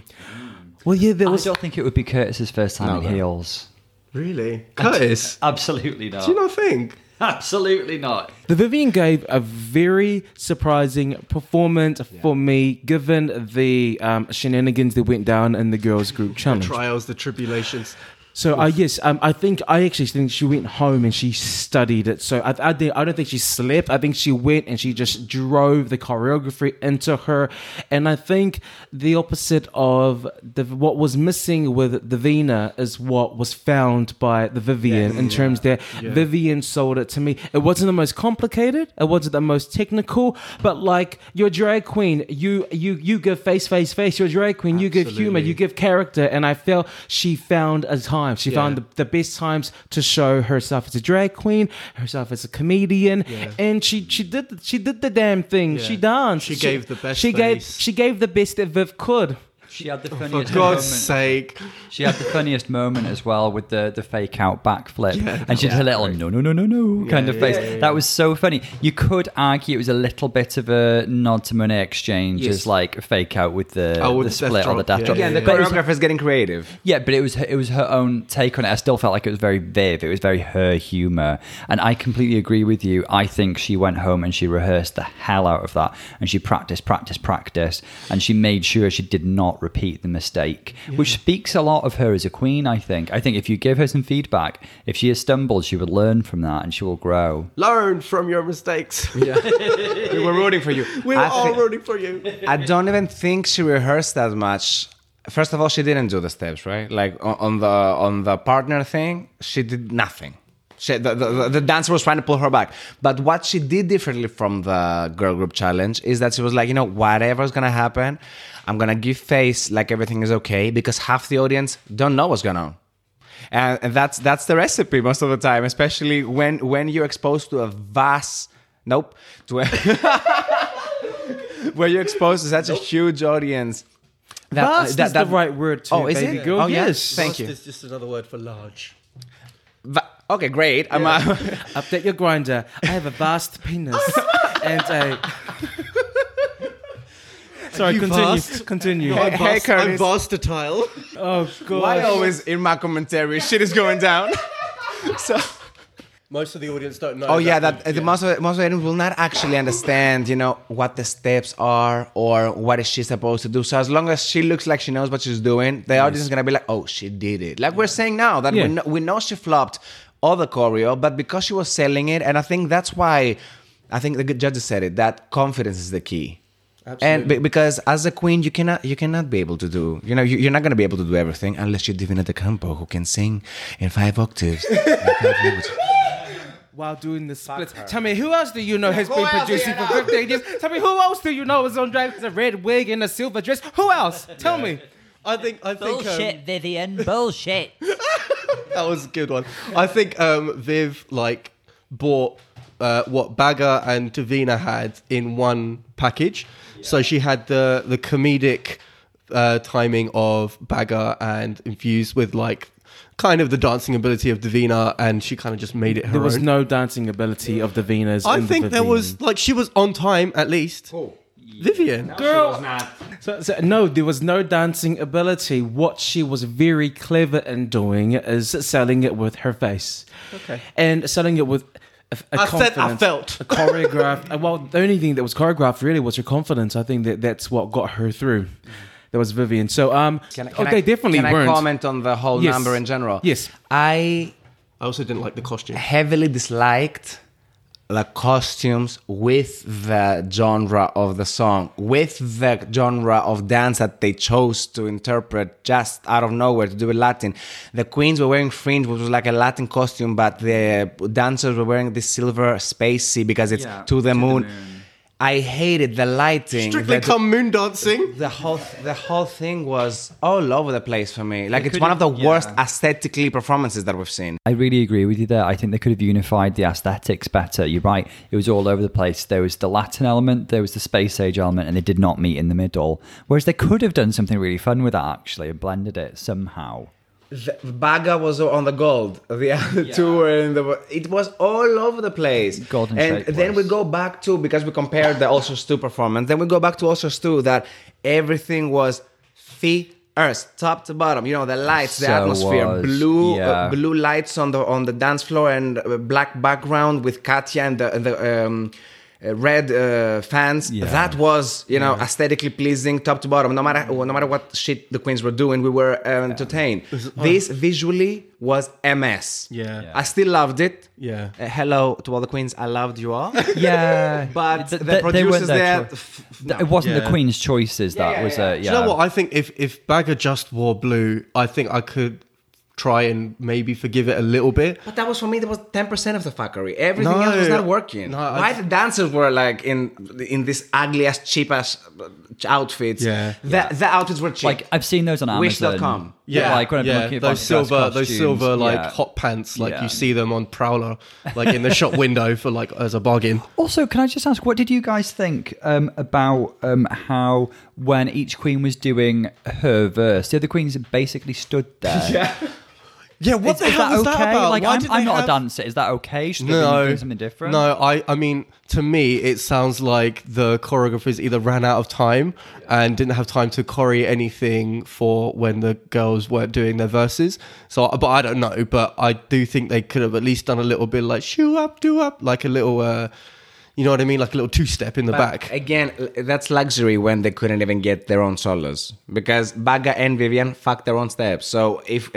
Well, yeah, there I don't think it would be Curtis's first time No, in no. heels. Really? Curtis? Absolutely not. Do you not think? [LAUGHS] Absolutely not. The Vivienne gave a very surprising performance for me, given the um, shenanigans that went down in the girls' group The challenge. trials, the tribulations. So I yes, um, I think I actually think she went home and she studied it. So I, I, I don't think she slept. I think she went and she just drove the choreography into her. And I think the opposite of the what was missing with the Vina is what was found by the Vivienne in terms that Vivienne sold it to me. It wasn't the most complicated. It wasn't the most technical. But like you're a drag queen, you you you give face face face. You're a drag queen. You give humor. You give character. And I felt she found a time. She Yeah. found the, the best times to show herself as a drag queen, herself as a comedian, Yeah. and she she did she did the damn thing. She danced. She gave the best She gave she gave the best that Viv could. She had the oh, funniest. For God's moment. sake. She had the funniest moment as well with the, the fake out backflip. Yeah, and she did a little no, no, no, no, no kind of yeah, face. yeah, yeah. That was so funny. You could argue it was a little bit of a nod to Money Exchange Yes. as like a fake out with the, Oh, with the the split death or the drop, death yeah, drop. yeah, again the But choreographer is getting creative yeah, but it was her, it was her own take on it. I still felt like it was very viv. It was very her humor, and I completely agree with you. I think she went home and she rehearsed the hell out of that, and she practiced, practiced, practiced, and she made sure she did not repeat the mistake, which speaks a lot of her as a queen. I think. I think if you give her some feedback, if she has stumbled, she would learn from that and she will grow. Learn from your mistakes. [LAUGHS] we were rooting for you [LAUGHS] We I were all thi- rooting for you. [LAUGHS] I don't even think she rehearsed that much. First of all, she didn't do the steps, right? Like on, on the on the partner thing, she did nothing. She, the, the, the dancer was trying to pull her back. But what she did differently from the girl group challenge is that she was like, you know, whatever's gonna happen, I'm gonna give face like everything is okay because half the audience don't know what's going on. And, and that's that's the recipe most of the time, especially when when you're exposed to a vast nope to a [LAUGHS] where you're exposed to such a huge audience. That, Vast uh, is the right word too, Oh, is baby it? girl. Oh, yeah? yes. Thank Vast you. is just another word for large. Va- okay, great. I'm, uh, [LAUGHS] Update your Grindr. I have a vast penis [LAUGHS] and a. Sorry, You continue. vast? Continue. Hey, I'm hey, vast, I'm Curtis. versatile. Oh god. Why always in my commentary shit is going down? [LAUGHS] so Most of the audience don't know. Oh yeah, that yeah. the most of most of them will not actually understand, you know, what the steps are or what is she supposed to do. So as long as she looks like she knows what she's doing, the audience is gonna be like, "Oh, she did it." Like we're saying now that Yeah. we know, we know she flopped all the choreo, but because she was selling it, and I think that's why I think the judges said it that confidence is the key. And be- because as a queen, you cannot you cannot be able to do you know you, you're not going to be able to do everything unless you're Divina de Campo who can sing in five octaves. in five languages. while doing the splits. Tell me, who else do you know has who been producing for 15 years? Tell me, who else do you know is on drag with a red wig and a silver dress? Who else? [LAUGHS] Tell me. I think I think um, Bullshit, Vivienne. Bullshit. [LAUGHS] that was a good one. I think um, Viv like bought uh, what Baga and Davina had in one package. So she had the the comedic uh, timing of Baga and infused with like kind of the dancing ability of Davina, and she kind of just made it her own. There was own. no dancing ability of the Venus. I in the think there was like she was on time at least. Vivienne. Girl, So, so, no, there was no dancing ability. What she was very clever in doing is selling it with her face. Okay. And selling it with a, a I said I felt. a choreographed. uh, well, the only thing that was choreographed really was her confidence. I think that that's what got her through. That was Vivienne. So um, Can, I- can they I, definitely can weren't. I comment on the whole Yes. number in general? Yes. I I also didn't like the costume. heavily disliked the costumes with the genre of the song, with the genre of dance that they chose to interpret just out of nowhere to do it Latin. The queens were wearing fringe, which was like a Latin costume, but the dancers were wearing this silver spacey because it's Yeah, to the to the moon. Moon. I hated the lighting. Strictly the- come moon dancing. the whole the whole thing was all over the place for me. Like it's one of the have- worst aesthetically performances that we've seen. I really agree with you there. I think they could have unified the aesthetics better. You're right. It was all over the place. There was the Latin element, there was the space age element, and they did not meet in the middle. Whereas they could have done something really fun with that actually and blended it somehow. The Baga was on the gold. The [LAUGHS] other two were in the. It was all over the place. Golden and then was. we go back to because we compared the All Stars 2 performance. Then we go back to All Stars 2 that everything was fierce, top to bottom. You know the lights, the atmosphere, was, blue, yeah. uh, blue lights on the on the dance floor and uh, black background with Katya and the, the um, uh, red uh, fans. Yeah. That was you know aesthetically pleasing, top to bottom. No matter no matter what shit the queens were doing, we were uh, entertained. This visually was MS. Yeah. Yeah. I still loved it. Yeah. Uh, hello to all the queens. I loved you all. [LAUGHS] Yeah, [LAUGHS] But Th- the th- they producers weren't there, f- f- no. It wasn't the Queen's choices. That yeah, was yeah. a Do yeah. you know what? I think if if Baga just wore blue, I think I could try and maybe forgive it a little bit. But that was for me. That was ten percent of the fuckery. Everything No, else was not working. no, I- Why the dancers were like in in this ugly ass cheap ass outfits? Yeah. the, the outfits were cheap. Like I've seen those on Amazon. Wish.com. Yeah, like when I'm yeah, looking at those silver, those costumes, silver like yeah. hot pants, like Yeah. you see them on Prowler, like in the shop [LAUGHS] window for like as a bargain. Also, can I just ask, what did you guys think um, about um, how when each queen was doing her verse, the other queens basically stood there? [LAUGHS] Yeah, what Is, the is hell that was okay? that about? Like, Why I'm, did I'm they not have- a dancer. Is that okay? Should they be doing something different? No, I, I mean, to me, it sounds like the choreographers either ran out of time and didn't have time to choreo anything for when the girls weren't doing their verses. So, but I don't know. But I do think they could have at least done a little bit like shoo up, do up, like a little, uh, you know what I mean, like a little two step in the But back. Again, that's luxury when they couldn't even get their own solos because Baga and Vivienne fucked their own steps. So if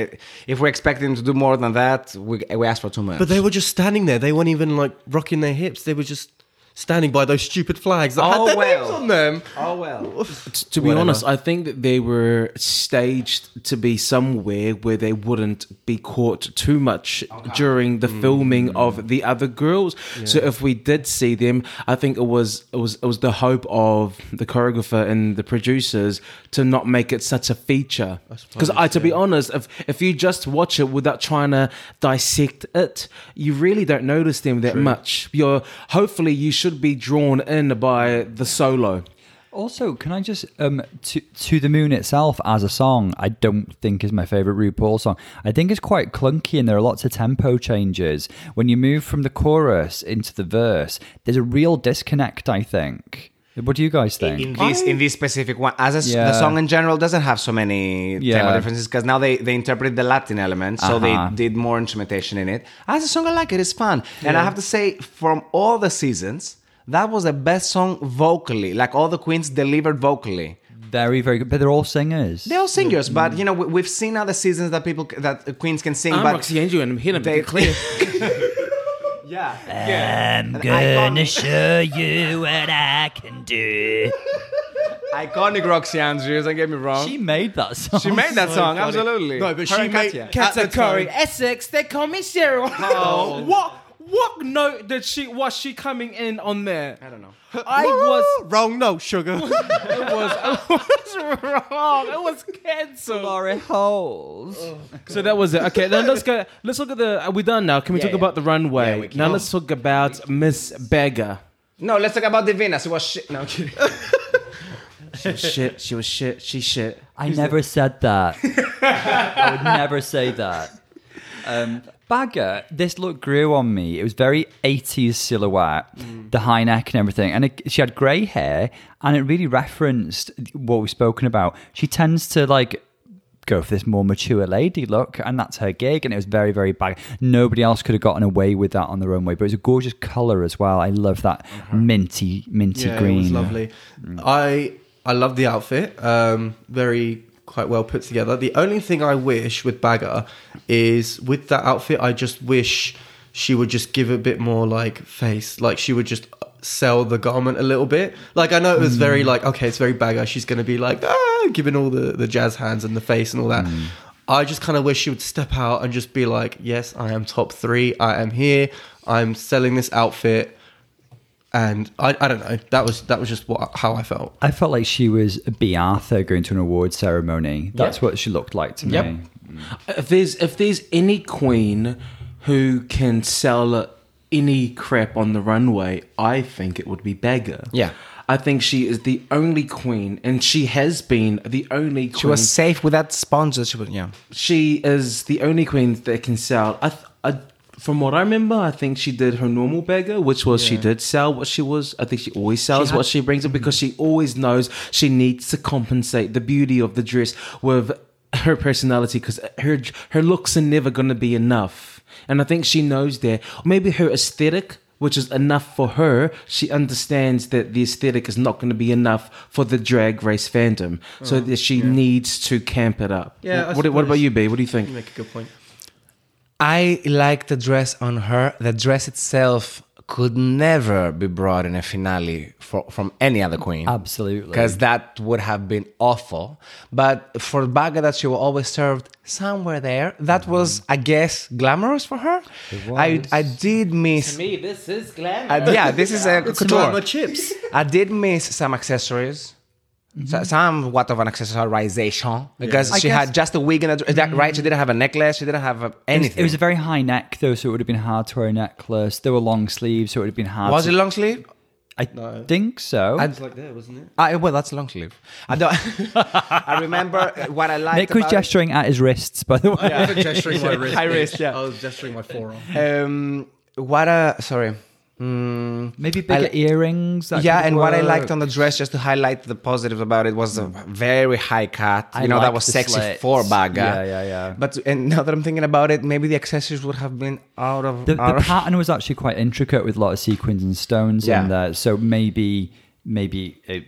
if we're expecting them to do more than that, we we ask for too much. But they were just standing there. They weren't even like rocking their hips. They were just standing by those stupid flags that Oh, had their well. names on them. oh well. T- to be Whatever. honest, I think that they were staged to be somewhere where they wouldn't be caught too much during the hmm. filming of the other girls. So if we did see them, I think it was it was it was the hope of the choreographer and the producers to not make it such a feature. Because I, to be honest, if if you just watch it without trying to dissect it, you really don't notice them that much. You're hopefully you should be drawn in by the solo. Also, can I just um to to the moon itself as a song? I don't think is my favorite RuPaul song. I think it's quite clunky and there are lots of tempo changes. When you move from the chorus into the verse, there's a real disconnect. I think. What do you guys think? in this in this specific one as a s the song in general doesn't have so many Yeah. tempo differences because now they they interpret the latin element so Uh-huh. they did more instrumentation in it as a song i like it it's fun and i have to say from all the seasons that was the best song vocally like all the queens delivered vocally Very, very good. But they're all singers. they're all singers but you know we, we've seen other seasons that people that queens can sing I'm but Roxy Angel and I'm here to they make clear. [LAUGHS] yeah I'm An gonna show you what I can do. iconic Roxxxy Andrews don't get me wrong She made that song. she made that song funny. absolutely No, but Her she and made- Katya. Kat- At the time- Essex, they call me Cheryl. Oh. [LAUGHS] what? What note did she was she coming in on there? I don't know. I was wrong note, sugar. [LAUGHS] it was it was wrong. It was cancelled. Glory holes. So that was it. Okay, then let's go. Let's look at the. Are we done now? Can we Yeah, talk yeah. about the runway? Yeah, we can. now let's talk about Miss Baga. No, let's talk about Divina. She was shit. No, I'm kidding. [LAUGHS] She was shit. She was shit. She shit. I never said that. [LAUGHS] I would never say that. Um, Baga, this look grew on me. It was very 80s silhouette, mm. the high neck and everything. And it, she had grey hair, and it really referenced what we've spoken about. She tends to like go for this more mature lady look, and that's her gig. And it was very, very bag. Nobody else could have gotten away with that on their own way. But it was a gorgeous color as well. I love that uh-huh. minty, minty yeah, green. it was lovely. Mm. I I love the outfit. Um, very quite well put together. The only thing I wish with Baga is with that outfit, I just wish she would just give a bit more like face. Like she would just sell the garment a little bit. Like I know it was very like okay, it's very Baga. She's going to be like ah, giving all the the jazz hands and the face and all that. I just kind of wish she would step out and just be like, yes, I am top three. I am here. I'm selling this outfit and I, I don't know. That was that was just what how I felt. I felt like she was Bea Arthur going to an award ceremony. That's Yep. what she looked like to Yep. me. If there's if there's any queen who can sell any crap on the runway, I think it would be Baga. Yeah. I think she is the only queen, and she has been the only. Queen. She was safe without sponsors. She was, yeah. she is the only queen that can sell. I, th- I, from what I remember, I think she did her normal Baga, which was she did sell what she was. I think she always sells had- what she brings in because she mm-hmm. always knows she needs to compensate the beauty of the dress with her personality because her her looks are never going to be enough. And I think she knows that. Maybe her aesthetic. Which is enough for her. She understands that the aesthetic is not going to be enough for the drag race fandom, so oh, that she needs to camp it up. Yeah, I What, what about you, B? What do you think? You make a good point. I like the dress on her. The dress itself could never be brought in a finale for, from any other queen. Absolutely. Because that would have been awful. But for Baga that she was always served somewhere there, that was, I guess, glamorous for her. I, I did miss. To me, this is glam. uh, yeah, this is a couture. chips. I did miss some accessories. So- Somewhat of an accessorization because I she guess- had just a wig and a, dr- that, right. She didn't have a necklace. She didn't have uh, It was, anything. it was a very high neck though, so it would have been hard to wear a necklace. There were long sleeves, so it would have been hard. Was to, it long sleeve? I think so. It's like there, wasn't it? Ah, well, that's long sleeve. I don't. [LAUGHS] I remember what I liked. Nick was about gesturing at his wrists, by the way. I was gesturing my [LAUGHS] wrist. High wrist, yeah. I was gesturing my forearm. Um, what a sorry. Mm, Maybe bigger I- earrings. yeah, and what I liked on the dress, just to highlight the positives about it, was a very high cut. I You know, that was sexy slits. for Baga. Yeah, yeah, yeah. But and now that I'm thinking about it, maybe the accessories would have been out of. The, the of- [LAUGHS] pattern was actually quite intricate with a lot of sequins and stones Yeah. in there. So maybe, maybe it,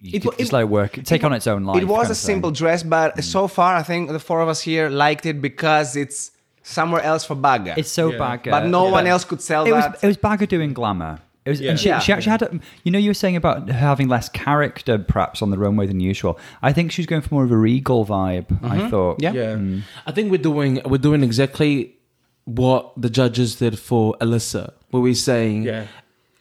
you It could wa- just it- let it work, take on its own life. It was a simple dress, but so far I think the four of us here liked it because it's somewhere else for Baga. It's so Yeah. Baga, but no one else could sell It was that. it was Baga doing glamour. It was, Yeah. and she, Yeah. she actually had, a, you know, you were saying about her having less character perhaps on the runway than usual. I think she's going for more of a regal vibe. I mm-hmm. thought, Yeah. Yeah. Mm. I think we're doing we're doing exactly what the judges did for Alyssa, where we're saying, Yeah.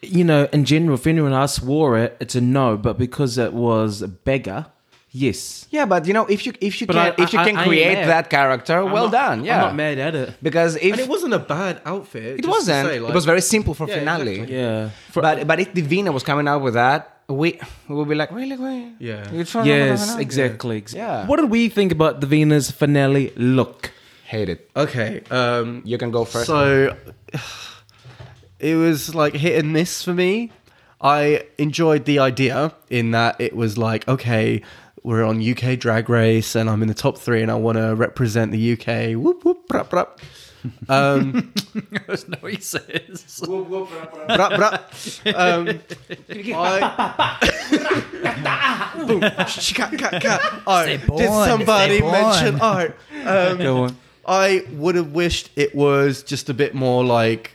you know, in general, if anyone else wore it, it's a no, but because it was a Baga, yes. yeah, but you know, if you if you But can I- if you I- can I create mad. that character, I'm well not- done. Yeah, I'm not mad at it. because if And it wasn't a bad outfit. it wasn't, say, it was very simple for Yeah, finale. exactly. Yeah. For- But but if Divina was coming out with that, we we would be like, really, really? Yeah. You're trying to- yes, exactly. ex- Yeah. What did we think about the Venus finale look? Hate it. Okay. Um, You can go first. So [SIGHS] it was like hit and miss for me. I enjoyed the idea in that it was like, okay, we're on UK Drag Race and I'm in the top three and I want to represent the UK. Whoop, whoop, brap, brap. Um, [LAUGHS] Those noises. brap, brap. Um, [LAUGHS] I, Boom. Cat, cat, cat. Art. Did born, somebody mention art? Um, Go on. I would have wished it was just a bit more like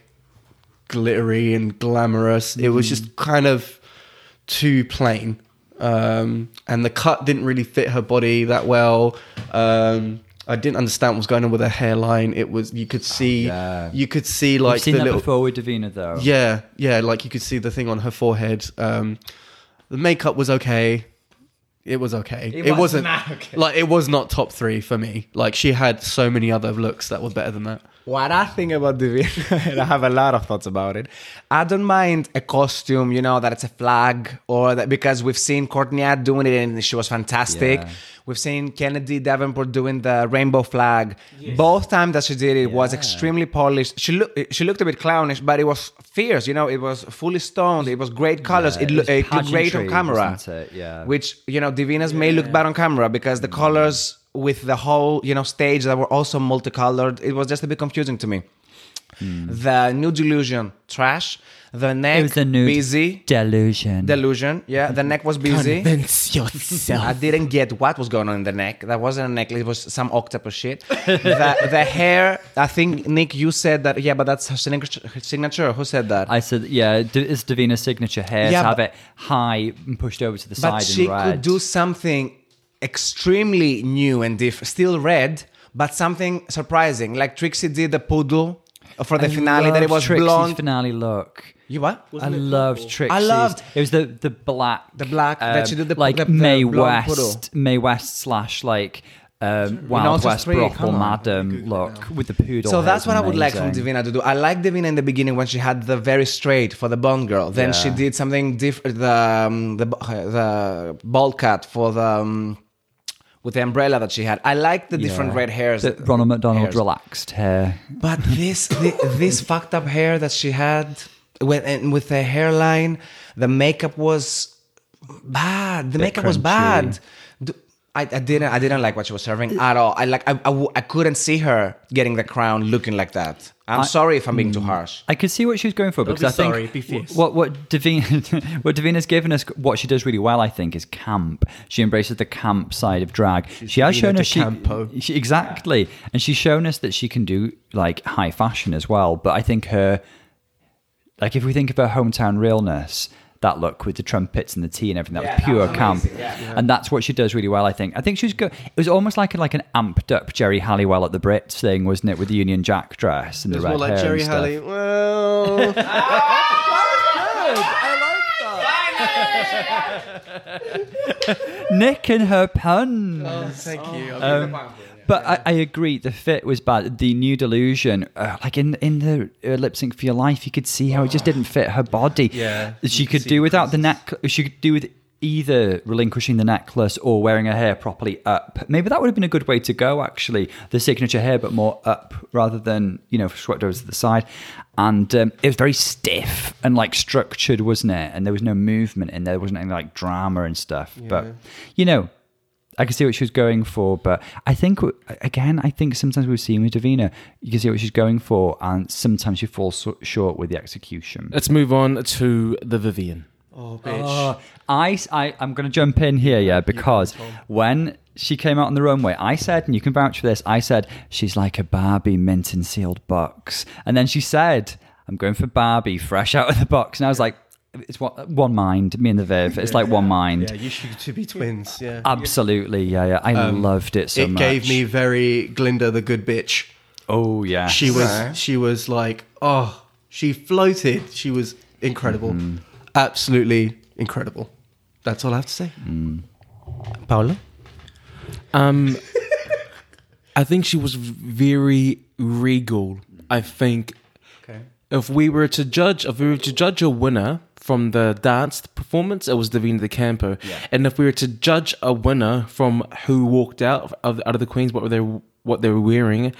glittery and glamorous. It was just kind of too plain. Um, and the cut didn't really fit her body that well. Um, I didn't understand what was going on with her hairline. It was you could see yeah. you could see I've like seen the that little before with Davina though. yeah yeah like you could see the thing on her forehead. Um, the makeup was okay. It was okay. It, was wasn't not okay. like it was not top three for me. Like she had so many other looks that were better than that. What I think about Divina, [LAUGHS] and I have a lot of thoughts about it. I don't mind a costume, you know, that it's a flag, or that because we've seen Courtney Act doing it and she was fantastic. Yeah. We've seen Kennedy Davenport doing the rainbow flag. Both times that she did it was extremely polished. She looked she looked a bit clownish, but it was fierce. You know, it was fully stoned. It was great colors. Yeah, it, it loo- it looked great on camera. it? Yeah. Which you know, Divina's may look bad on camera because the mm. colors with the whole you know stage that were also multicolored. It was just a bit confusing to me. The new delusion trash. The neck It was a new busy delusion. delusion. Yeah, the neck was busy. Convince yourself. I didn't get what was going on in the neck. That wasn't a necklace. It was some octopus shit. the, the hair. I think Nick, you said that. Yeah, but that's her signature. her signature. Who said that? I said, yeah, d- it's Davina's signature hair Yeah, to have it high and pushed over to the but side she in red. could do something extremely new and different. Still red, but something surprising. Like Trixie did the poodle for the I finale. That it was Trixie's blonde. finale look. You what? I loved Trixie's. I loved- it was the the black, um, The black that she did the- like the- the May blonde poodle. West, Mae West slash like um, Wild West Street, brothel madam look with the poodle. So that's is what I would like from. Divina to do. I like Divina in the beginning when she had the very straight for the Bond girl. Then she did something different. The um, the the bald cut for the um, with the umbrella that she had. I like the different Yeah. red hairs. The Ronald McDonald hairs. relaxed hair. But this thi- this [LAUGHS] fucked up hair that she had with and with the hairline, the makeup was bad. The makeup was bad. D- I, I didn't I didn't like what she was serving at all. I like I, I, w- I couldn't see her getting the crown looking like that. I'm sorry if I'm being too mm. harsh. I could see what she was going for because be I think be fierce. what what Davina [LAUGHS] what Davina's given us what she does really well I think is camp. She embraces the camp side of drag. she has Davina shown us she, she- exactly, and she's shown us that she can do like high fashion as well. But I think her like if we think of her hometown realness. That look with the trumpets and the tea and everything, that Yeah, was that pure was camp, amazing, yeah. and that's what she does really well. I think. I think she was good. It was almost like a, like an amped up Geri Halliwell at the Brits thing, wasn't it, with the Union Jack dress and It the red more like hair Jerry and stuff. Halley. Well, [LAUGHS] Nick and her pun. thank you. Um, but I, I agree, the fit was bad. The new delusion, uh, like in in the uh, lip sync for your life, you could see how it just didn't fit her body. Yeah, she could do without the neck. She could do with either relinquishing the necklace or wearing her hair properly up. Maybe that would have been a good way to go. Actually, the signature hair, but more up rather than you know swept over to the side. And um, it was very stiff and like structured, wasn't it? And there was no movement in there. There wasn't any like drama and stuff. But you know, I can see what she was going for, but I think again, I think sometimes we've seen with Davina, you can see what she's going for, and sometimes she falls so- short with the execution. Let's move on to the Vivienne. Oh, oh bitch. Oh, I, I, I'm going to jump in here, yeah, because when she came out on the runway, I said, and you can vouch for this, I said, she's like a Barbie mint and sealed box. And then she said, I'm going for Barbie fresh out of the box. And I was like, it's one, one mind, me and the Viv. It's like one mind. yeah, you should to be [LAUGHS] twins. Yeah. Absolutely, yeah, yeah. I loved it so it much. gave me very Glinda the good bitch. Oh yeah, She was Right. she was like, oh, she floated. She was incredible. Mm-hmm. Absolutely incredible. That's all I have to say. Paolo? Um, [LAUGHS] I think she was very regal. I think Okay. If we were to judge, if we were to judge a winner from the dance performance, it was Davina De Campo. And if we were to judge a winner from who walked out of out of the queens, what were they what they were wearing,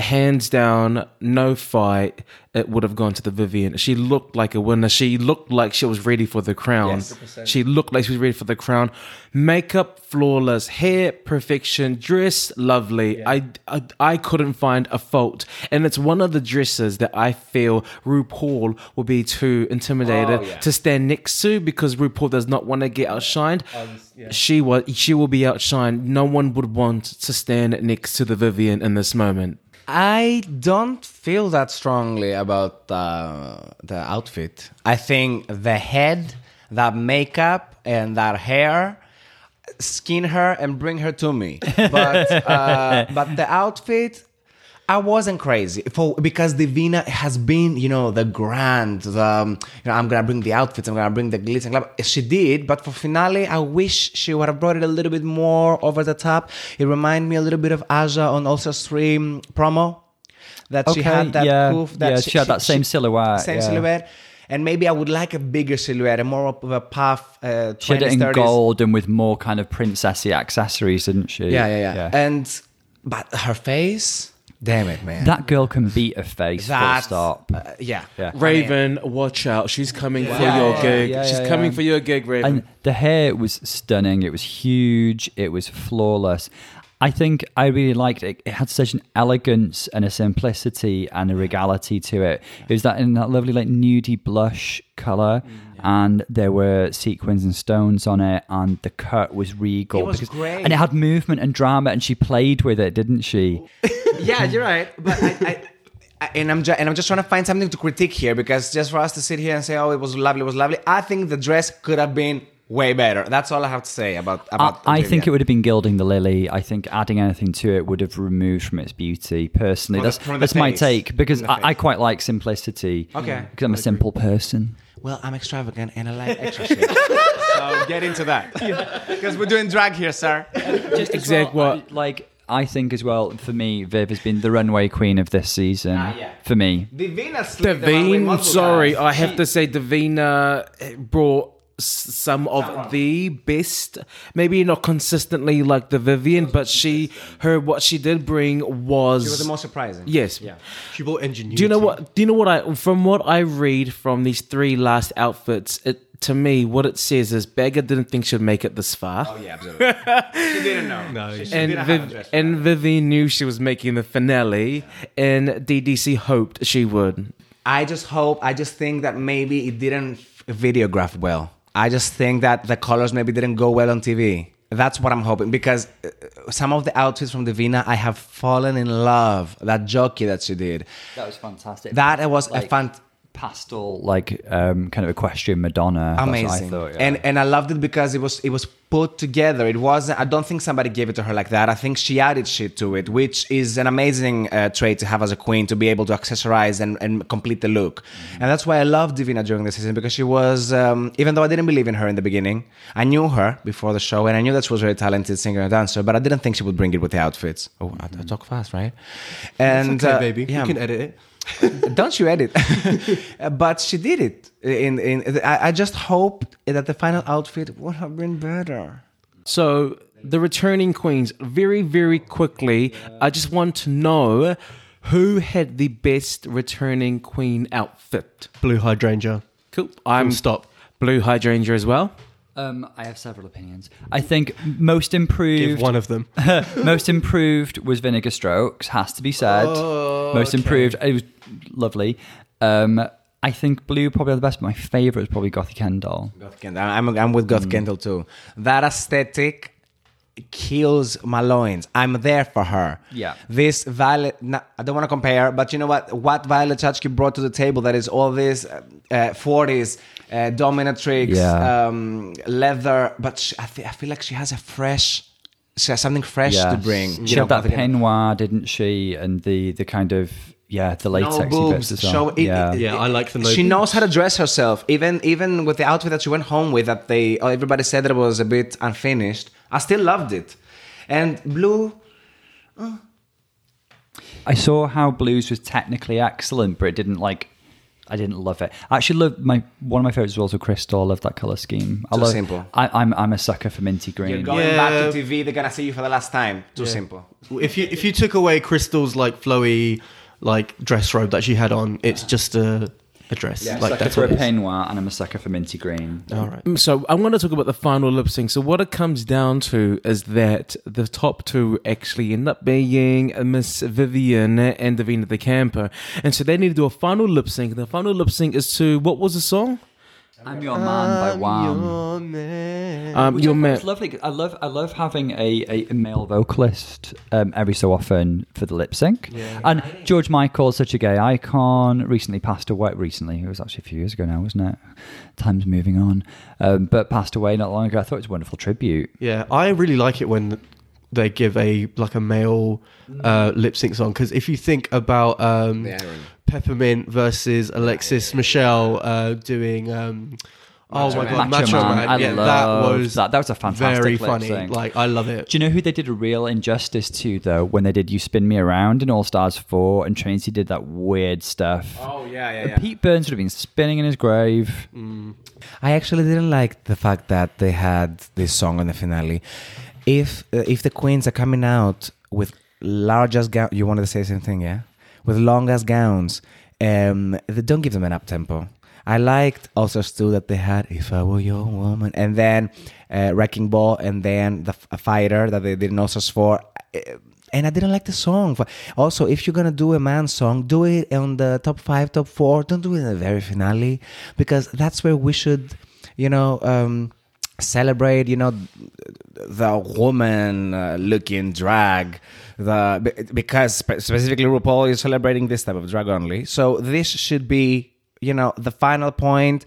hands down, no fight, it would have gone to the Vivienne. She looked like a winner. She looked like she was ready for the crown. She looked like she was ready for the crown. Makeup flawless, hair perfection, dress lovely. I, I I couldn't find a fault, and it's one of the dresses that I feel RuPaul will be too intimidated to stand next to because RuPaul does not want to get outshined. She was she will be outshined. No one would want to stand next to the Vivienne in this moment. I don't feel that strongly about uh, the outfit. I think the head, that makeup, and that hair, skin her and bring her to me. But uh, [LAUGHS] but the outfit. I wasn't crazy for because Divina has been, you know, the grand. The, um, you know, I'm gonna bring the outfits. I'm gonna bring the glitz and glam. She did, but for finale, I wish she would have brought it a little bit more over the top. It reminded me a little bit of Aja on Ultra Stream promo. That she had that yeah, poof. That yeah, she had that same silhouette, Same yeah. silhouette. And maybe I would like a bigger silhouette, a more of a puff. Uh, She had it in 30s. gold and with more kind of princessy accessories, didn't she? Yeah, Yeah, yeah, yeah, And but her face, damn it, man. that girl can beat a face. That- full stop. uh, yeah. Yeah. Raven, watch out. She's coming for Yeah, your yeah, gig. yeah, She's yeah, coming yeah. for your gig, Raven. And the hair was stunning. It was huge. It was flawless. I think I really liked it. It had such an elegance and a simplicity and a regality to it. It was that in that lovely like nudie blush color, and there were sequins and stones on it, and the cut was regal. It was great. and it had movement and drama, and she played with it, didn't she? [LAUGHS] yeah, you're right. But I, I, I and I'm ju- and I'm just trying to find something to critique here because just for us to sit here and say, "Oh, it was lovely, it was lovely," I think the dress could have been way better. That's all I have to say about I, about. I think it would have been gilding the lily. I think adding anything to it would have removed from its beauty. Personally, From that's the that's my take because I, I quite like simplicity. Okay. because I'm a simple person. Well, I'm extravagant and I like [LAUGHS] extra shit. so get into that [LAUGHS] because we're doing drag here, sir. Just as Exact well, what- I- like I think as well for me, Viv has been the runway queen of this season. Ah, yeah. For me, Divina slipped Davine, sorry, times. I have to say Davina brought s- some of the best maybe not consistently like the Vivienne but she her what she did bring was, She was the most surprising. yes Yeah. She brought ingenuity. do you know what do you know what i from what i read from these three last outfits it to me what it says is Baga didn't think she'd make it this far Oh yeah, absolutely. she didn't know. No, she, she and didn't have a Viv- and that. Vivienne knew she was making the finale, and DDC hoped she would. I just hope. I just think that maybe it didn't f- videograph well. I just think that the colors maybe didn't go well on TV. That's what I'm hoping because uh, some of the outfits from Divina, I have fallen in love. That jockey that she did, that was fantastic. that was a Like, fun. Pastel, like um, kind of equestrian Madonna. That's what amazing I thought, yeah. and and i loved it because it was it was put together it wasn't i don't think somebody gave it to her like that i think she added shit to it which is an amazing uh, trait to have as a queen to be able to accessorize and, and complete the look Mm-hmm. and that's why i loved divina during the season because she was um, even though i didn't believe in her in the beginning i knew her before the show and i knew that she was a very talented singer and dancer but i didn't think she would bring it with the outfits oh i, I talk fast right and okay, uh, baby. yeah, You can edit it. [LAUGHS] don't you edit? [LAUGHS] Uh, but she did it. In in I, I just hope that the final outfit would have been better. So the returning queens, very very quickly. I just want to know who had the best returning queen outfit. Blue hydrangea. Cool. I'm stop. Blue hydrangea as well. Um, I have several opinions. I think most improved. Give one of them. [LAUGHS] most improved was Vinegar Strokes, has to be said. Oh, most okay. improved, it was lovely. Um, I think Blue probably the best, but my favorite was probably Gothy Kendoll. Goth Kendoll. I'm I'm with Goth Kendoll too. That aesthetic kills my loins. I'm there for her. Yeah. This Violet, no, I don't want to compare, but you know what? What Violet Chachki brought to the table that is all this uh, uh, 40s uh, dominatrix, Yeah. um, leather, but she, I, feel, I feel like she has a fresh, she has something fresh to bring. She you know, had that peignoir, didn't she? And the the kind of yeah, the latex no boobs. bits. Show it, yeah. it- Yeah, I like the no She boobs. knows how to dress herself. Even even with the outfit that she went home with, that they oh, everybody said that it was a bit unfinished. I still loved it. And blue, I saw how Blues was technically excellent, but it didn't like. I didn't love it. I actually love my one of my favorites was also Crystal. I love that color scheme. I Too love, simple. I, I'm I'm a sucker for minty green. you're going Yeah. back to TV. They're gonna see you for the last time. Too simple. If you if you took away Crystal's like flowy like dress robe that she had on, it's just a a dress. I'm a like sucker that's for a what peignoir, and I'm a sucker for minty green. All right. Mm, So I'm going to talk about the final lip sync. So what it comes down to is that the top two actually end up being Miss Vivienne and Divina de Campo, and so they need to do a final lip sync. The final lip sync is to what was the song? I'm Your Man by Wham. Your man. Um, Which your I thought man. was lovely. 'cause I love I love having a, a male vocalist um, every so often for the lip sync. Yeah. And George Michael, such a gay icon, recently passed away. Recently, it was actually a few years ago now, wasn't it? Time's moving on, um, but passed away not long ago. I thought it was a wonderful tribute. Yeah, I really like it when they give a like a male uh, lip sync song because if you think about um, The irony. Peppermint versus Alexis Michelle uh, doing. Um, Oh Macho my god, Macho Macho Man. Man! I yeah, that loved was that. That was a fantastic very lip funny. sync. Like I love it. Do you know who they did a real injustice to though when they did "You Spin Me Around" in All Stars Four and Trinity did that weird stuff? Oh yeah, yeah, Pete Burns would have been spinning in his grave. I actually didn't like the fact that they had this song on the finale. If uh, if the queens are coming out with large as gown, you wanted to say the same thing, yeah? With long as gowns, um, don't give them an up tempo. I liked also too that they had "If I Were Your Woman" and then uh, "Wrecking Ball" and then the fighter that they did Nostos for. Uh, And I didn't like the song. Also, if you're gonna do a man song, do it on the top five, top four. Don't do it in the very finale, because that's where we should, you know, um, celebrate. You know, the woman uh, looking drag. The because spe- specifically RuPaul is celebrating this type of drag only. So this should be, you know, the final point.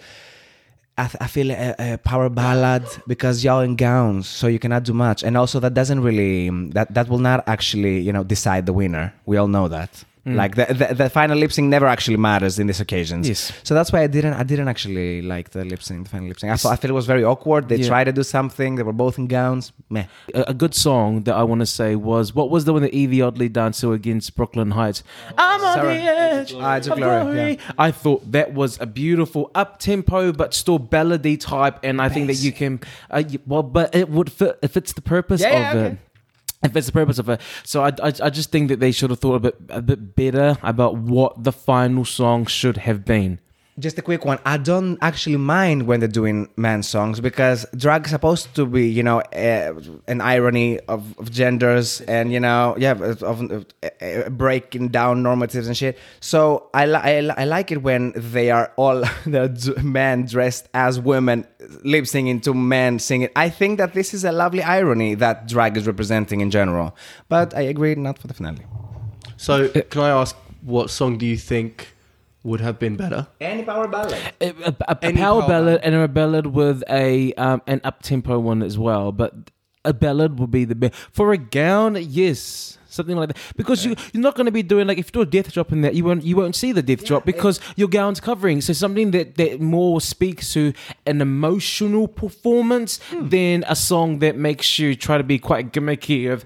I, th- I feel a, a power ballad because y'all in gowns, so you cannot do much, and also that doesn't really that that will not actually you know decide the winner. We all know that. Like the, the the final lip sync never actually matters in these occasions. Yes. So that's why I didn't I didn't actually like the lip sync, the final lip sync. I thought I felt it was very awkward. They Yeah. tried to do something. They were both in gowns. Meh. A, a good song that I want to say was what was the one that Yvie Oddly danced to against Brooke Lynn Hytes? I'm on Sarah. the edge. Ah, of of Glory, glory. I thought that was a beautiful up tempo but still ballady type, and I think that you can uh, well, but it would fit if it's the purpose Yeah, of yeah, it. If it's the purpose of it, so I, I, I just think that they should have thought a bit, a bit better about what the final song should have been. Just a quick one. I don't actually mind when they're doing man songs because drag is supposed to be, you know, uh, an irony of, of genders and you know, yeah, of, of uh, breaking down normatives and shit. So I, li- I, li- I like it when they are all [LAUGHS] the men dressed as women, lip singing to men singing. I think that this is a lovely irony that drag is representing in general. But I agree, not for the finale. So can I ask, what song do you think would have been better? Any power ballad. a, a, a Any power power ballad ballad. and a ballad with a um, an up tempo one as well. But a ballad would be the best for a gown. Yes, something like that. Because you you're not going to be doing like if you do a death drop in that you won't you won't see the death drop because your gown's covering. So something that that more speaks to an emotional performance Hmm. than a song that makes you try to be quite gimmicky of.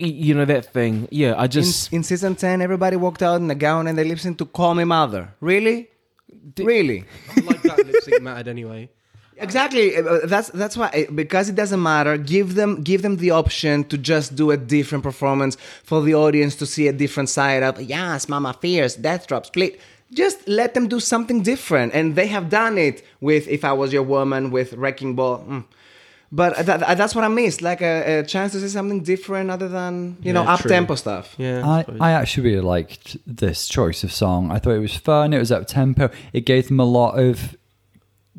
Y- You know that thing, yeah. I just in season 10 everybody walked out in a gown and they listened to call me mother. Really? Really? I like that lip sync mattered anyway. exactly. Uh, that's that's why uh, because it doesn't matter give them give them the option to just do a different performance for the audience to see a different side of yes mama fears death drop split. Just let them do something different. And they have done it with if i was your woman with wrecking ball. Mm. But that, that's what i missed like a, a chance to see something different other than you know up tempo stuff Yeah. I, suppose. I actually really liked this choice of song. I thought it was fun. It was up tempo. It gave them a lot of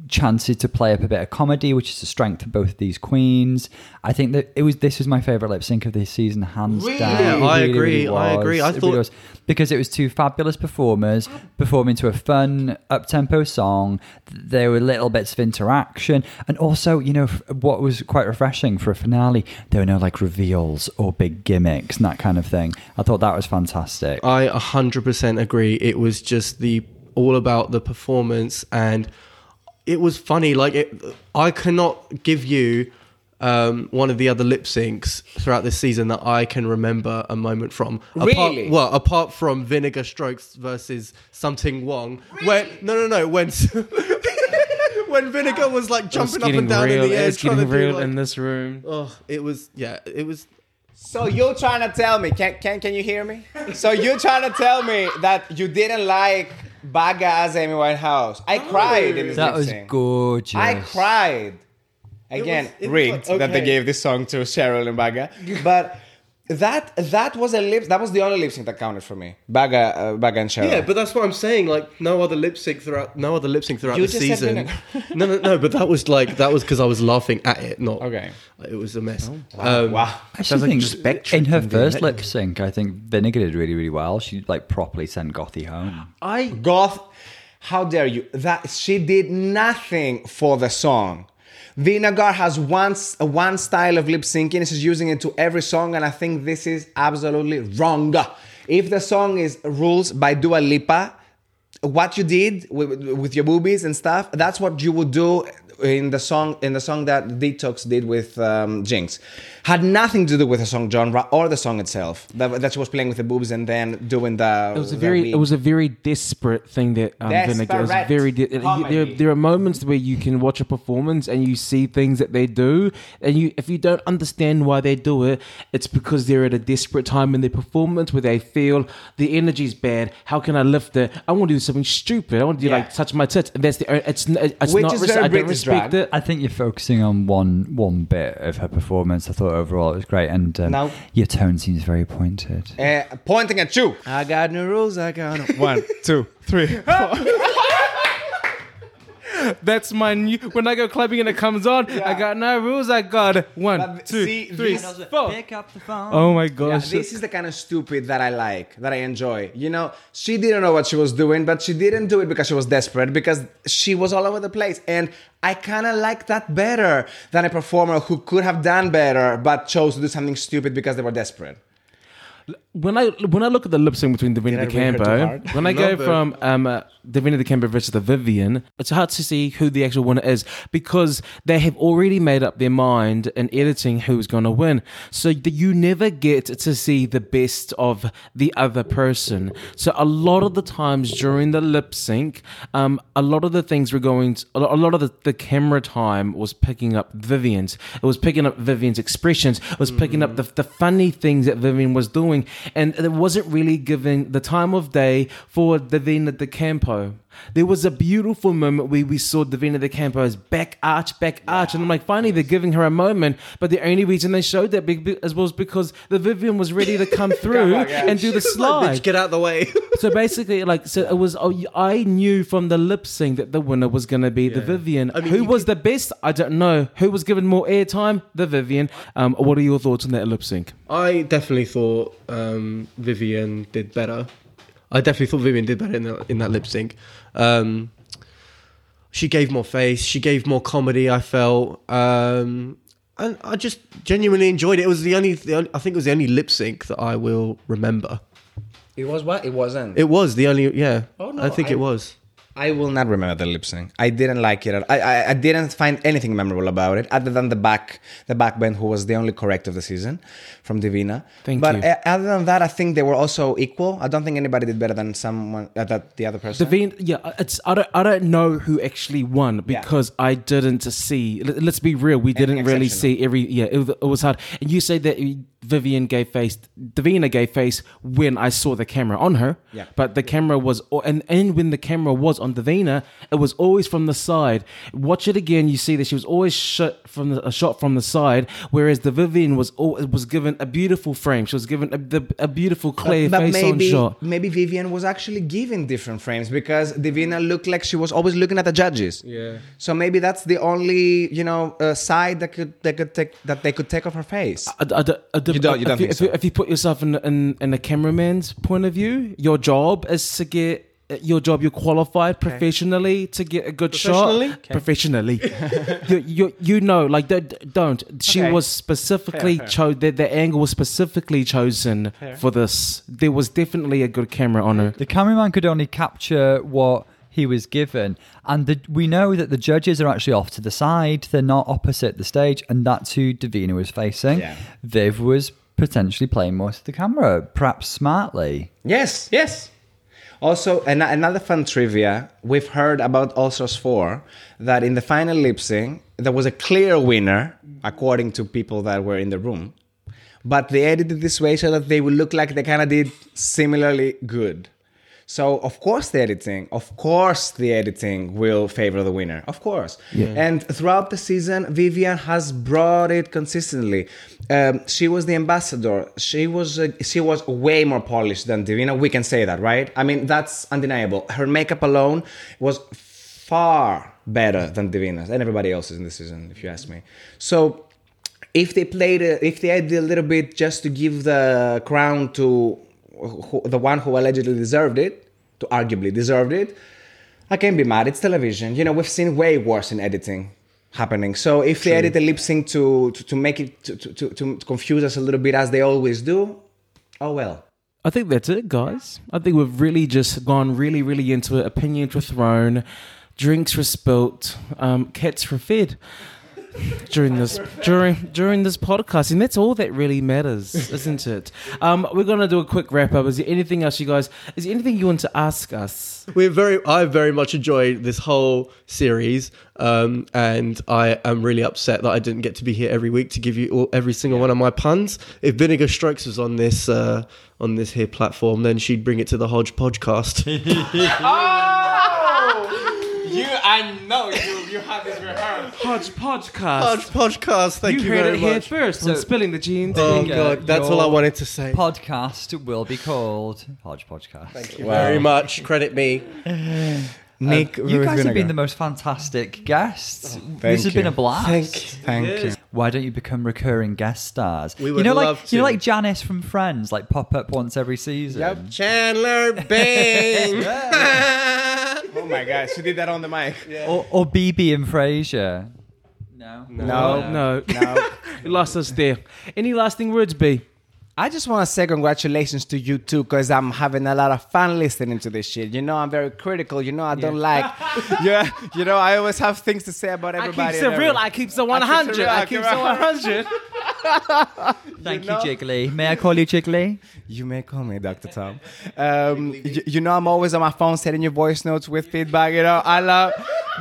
chances to play up a bit of comedy, which is the strength of both of these queens. I think that it was this was my favorite lip sync of this season, hands Really? down. Yeah, It I really, agree, really I agree. I It thought- was. because it was two fabulous performers performing to a fun up tempo song. There were little bits of interaction, and also, you know, what was quite refreshing for a finale, there were no like reveals or big gimmicks and that kind of thing. I thought that was fantastic. I 100% agree. It was just the all about the performance and it was funny like it I cannot give you um, one of the other lip syncs throughout this season that I can remember a moment from. Apart, Really? well, apart from Vinegar Strokes versus Sum Ting Wong. When no, no, no. When [LAUGHS] when Vinegar was like it's jumping up and down real. in the air, it's trying getting to do real like, in this room. oh, it was yeah, it was So you're trying to tell me? Can can can you hear me? So you're trying to tell me that you didn't like Baga as Amy Winehouse? I oh. cried in this that was sync. gorgeous. I cried. Again, was- it was rigged that they okay. gave this song to Cheryl and Baga. But That that was a lip. That was the only lip sync that counted for me. Baga, uh, Baga and Cheryl. Yeah, but that's what I'm saying. Like no other lip sync throughout, no other lip sync throughout You the just season. vinegar. [LAUGHS] no, no, no. But that was like that was because I was laughing at it, not. Okay. It was a mess. wow. Um, wow. I Sounds like think just in her first lip sync, I think Vinegar did really, really well. She like properly sent Gothy home. I Goth, how dare you? That she did nothing for the song. Vinegar has one one style of lip syncing. She's using it to every song, and I think this is absolutely wrong. If the song is "Rules" by Dua Lipa, what you did with, with your boobies and stuff, that's what you would do in the song in the song that Detox did with um, Jinkx. Had nothing to do with the song genre or the song itself. That, that she was playing with the boobs and then doing the. It was a very, it was a very desperate thing that um, Vinegar. It was very. De- there, there are moments where you can watch a performance and you see things that they do, and you, if you don't understand why they do it, it's because they're at a desperate time in their performance where they feel the energy's bad. How can I lift it? I want to do something stupid. I want to do Yeah. like touch my tits. And that's the. It's it's Which not. is res- I don't British drag. it. I think you're focusing on one one bit of her performance. I thought overall it was great, and um, Now- your tone seems very pointed. Uh, pointing at you. I got no rules. I got no. [LAUGHS] One, two, three. [LAUGHS] That's my new. When I go clubbing and it comes on, I got no rules. I got one, But two, see, three, four. Pick up the phone. Oh my Yeah, gosh! this is the kind of stupid that I like, that I enjoy. You know, she didn't know what she was doing, but she didn't do it because she was desperate, because she was all over the place. And I kind of like that better than a performer who could have done better, but chose to do something stupid because they were desperate. When I when I look at the lip sync between Divina De I read her too de Campo, hard? when I go from um, uh, Divina de Campo versus the Vivienne, it's hard to see who the actual winner is because they have already made up their mind in editing who's going to win. So that you never get to see the best of the other person. So a lot of the times during the lip sync, um, a lot of the things were going. To, a lot of the, the camera time was picking up Vivienne's. It was picking up Vivienne's expressions. It was picking up the, the funny things that Vivienne was doing, and it wasn't really giving the time of day for Divina de Campo. There was a beautiful moment where we saw Divina de Campo's back arch, back arch, and I'm like, finally they're giving her a moment. But the only reason they showed that big as was because the Vivienne was ready to come [LAUGHS] through and do the slide. Bitch, get out the way. [LAUGHS] So basically, like, so it was. Oh, I knew from the lip sync that the winner was going to be the Vivienne. I mean, Who was the best? I don't know. Who was given more airtime? The Vivienne. Um, what are your thoughts on that lip sync? I definitely thought um, Vivienne did better. I definitely thought Vivienne did better in that, in that lip sync. Um, she gave more face. She gave more comedy. I felt, um, and I just genuinely enjoyed it. It was the only, the only, I think it was the only lip sync that I will remember. It was what? It wasn't. It was the only, yeah. Oh, no, I think I- it was. I will not remember the lip sync. I didn't like it. I, I I didn't find anything memorable about it, other than the back the back band who was the only correct of the season from Divina. Thank but you. uh, other than that, I think they were also equal. I don't think anybody did better than someone uh, that the other person. Divina, yeah, it's I don't I don't know who actually won because I didn't see. let- Let's be real, we didn't really see every. Yeah, it, was- it was hard. And you say that Vivienne gave face, Divina gave face when I saw the camera on her. Yeah. But the camera was, and and when the camera was on Divina, it was always from the side. Watch it again, you see that she was always shot from the, a shot from the side, whereas the Vivienne was all, was given a beautiful frame. She was given a, the, a beautiful clear but face maybe on shot. maybe Vivienne was actually given different frames because Divina looked like she was always looking at the judges. Yeah. So maybe that's the only you know uh, side that could they could take that they could take of her face. I, I, I, I, You don't- you don't if, you, think if, you, if you put yourself in, in in a cameraman's point of view, your job is to get Uh, your job. You're qualified professionally to get a good shot. Professionally? Professionally, [LAUGHS] you, you you know, like don't. don't. She Okay. was specifically chose The, the angle was specifically chosen for this. There was definitely a good camera on her. The cameraman could only capture what he was given, and the, we know that the judges are actually off to the side; they're not opposite the stage, and that's who Divina was facing. Yeah. Viv was potentially playing most of the camera, perhaps smartly. Yes, yes. Also, an- another fun trivia we've heard about All Stars 4 that in the final lip sync, there was a clear winner, according to people that were in the room. But they edited this way so that they would look like they kind of did similarly good. So of course the editing, of course the editing will favor the winner, of course. And throughout the season, Vivienne has brought it consistently. Um, she was the ambassador. She was uh, she was way more polished than Divina. We can say that, right? I mean that's undeniable. Her makeup alone was far better than Divina's and everybody else's in the season, if you ask me. So if they played it, if they added a little bit just to give the crown to who, the one who allegedly deserved it, to arguably deserved it, I can't be mad. It's television. You know, we've seen way worse in editing happening. So if they edit the lip sync to, to to make it to, to, to confuse us a little bit as they always do, oh well. I think that's it, guys. I think we've really just gone really, really into it. Opinions were thrown, drinks were spilt, um, cats were fed during this during during this podcast, and that's all that really matters, isn't it? Um, we're gonna do a quick wrap up. Is there anything else, you guys? Is there anything you want to ask us? We're very. I very much enjoyed this whole series, um, and I am really upset that I didn't get to be here every week to give you all, every single one of my puns. If Vinegar Strokes was on this uh, on this here platform, then she'd bring it to the Hodge Podcast. [LAUGHS] oh! You, I know you. You have this rehearsed. Hodge podcast. Hodge Podcast. Thank you, you heard very it here much. first on So- spilling the jeans. Oh Vinegar, god, that's all I your wanted to say. Podcast will be called Hodge Podcast. Thank you very much. Credit me. Uh, Nick, You guys have been the most fantastic guests. Oh, this has you. been a blast. Thank you. Thank you. Why don't you become recurring guest stars? We you would know, love like you know, to. like Janice from Friends, like pop up once every season. Yep. Chandler Bing. [LAUGHS] [LAUGHS] Oh my god, she did that on the mic. Or, or Bebe and Frasier. No. No, No, no. you lost us there. Any lasting words, B? I just want to say congratulations to you too, because I'm having a lot of fun listening to this shit. You know, I'm very critical. You know, I don't like. yeah, you know, I always have things to say about everybody. I everybody. keep it real. I keep it 100. I I keep keep it it 100. [LAUGHS] Thank You know- you, Jiggly. May I call you Jiggly? You may call me Dr. Tom. [LAUGHS] Um, you, you know, I'm always on my phone sending you voice notes with feedback. You know, I love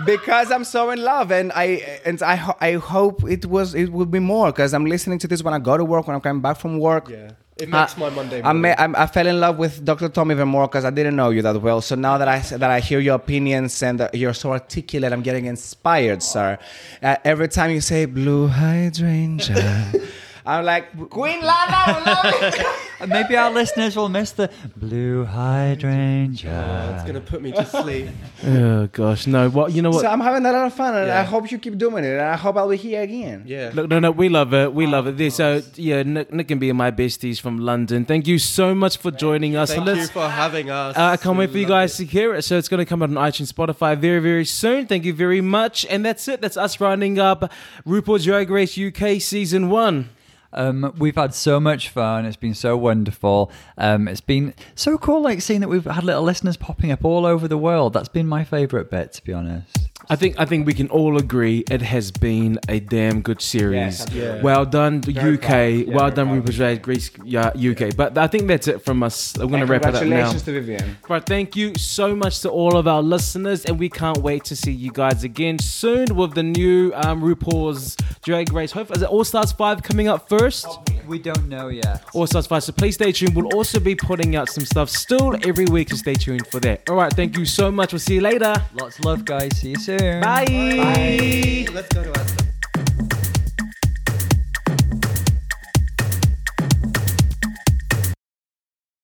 because I'm so in love, and I and I ho- I hope it was it will be more because I'm listening to this when I go to work, when I'm coming back from work. Yeah, it makes my Monday. I, may, I, I fell in love with Dr. Tom even more because I didn't know you that well. So now that I that I hear your opinions and that you're so articulate, I'm getting inspired, sir. Uh, every time you say blue hydrangea, [LAUGHS] I'm like Queen Lana. love it." [LAUGHS] Maybe our listeners will miss the blue hydrangea. It's gonna put me to sleep. [LAUGHS] Oh gosh, no. What you know what? So I'm having a lot of fun, and Yeah. I hope you keep doing it, and I hope I'll be here again. Yeah. Look, no, no, we love it. We love it. This, so yeah, Nick, Nick and B are my besties from London. Thank you so much for joining us. Thank you let's- for having us. Uh, I can't wait for you Love guys to hear it. So it's going to come out on iTunes, Spotify very, very soon. Thank you very much. And that's it. That's us rounding up RuPaul's Drag Race UK Season 1. Um, we've had so much fun. It's been so wonderful. Um, it's been so cool, like seeing that we've had little listeners popping up all over the world. That's been my favourite bit, to be honest. I think I think we can all agree it has been a damn good series. Yes, yeah. Well done, Very UK. proud. Yeah, well very done, proud. RuPaul's Drag Race yeah, UK. But I think that's it from us. I'm going to wrap it up now. Congratulations to Vivienne. Right, thank you so much to all of our listeners, and we can't wait to see you guys again soon with the new um, RuPaul's Drag Race. Hope is it All Stars Five coming up first? We don't know yet. All Stars Five. So please stay tuned. We'll also be putting out some stuff still every week, so stay tuned for that. All right, thank you so much. We'll see you later. Lots of love, guys. See you soon. Bye. Let's go to our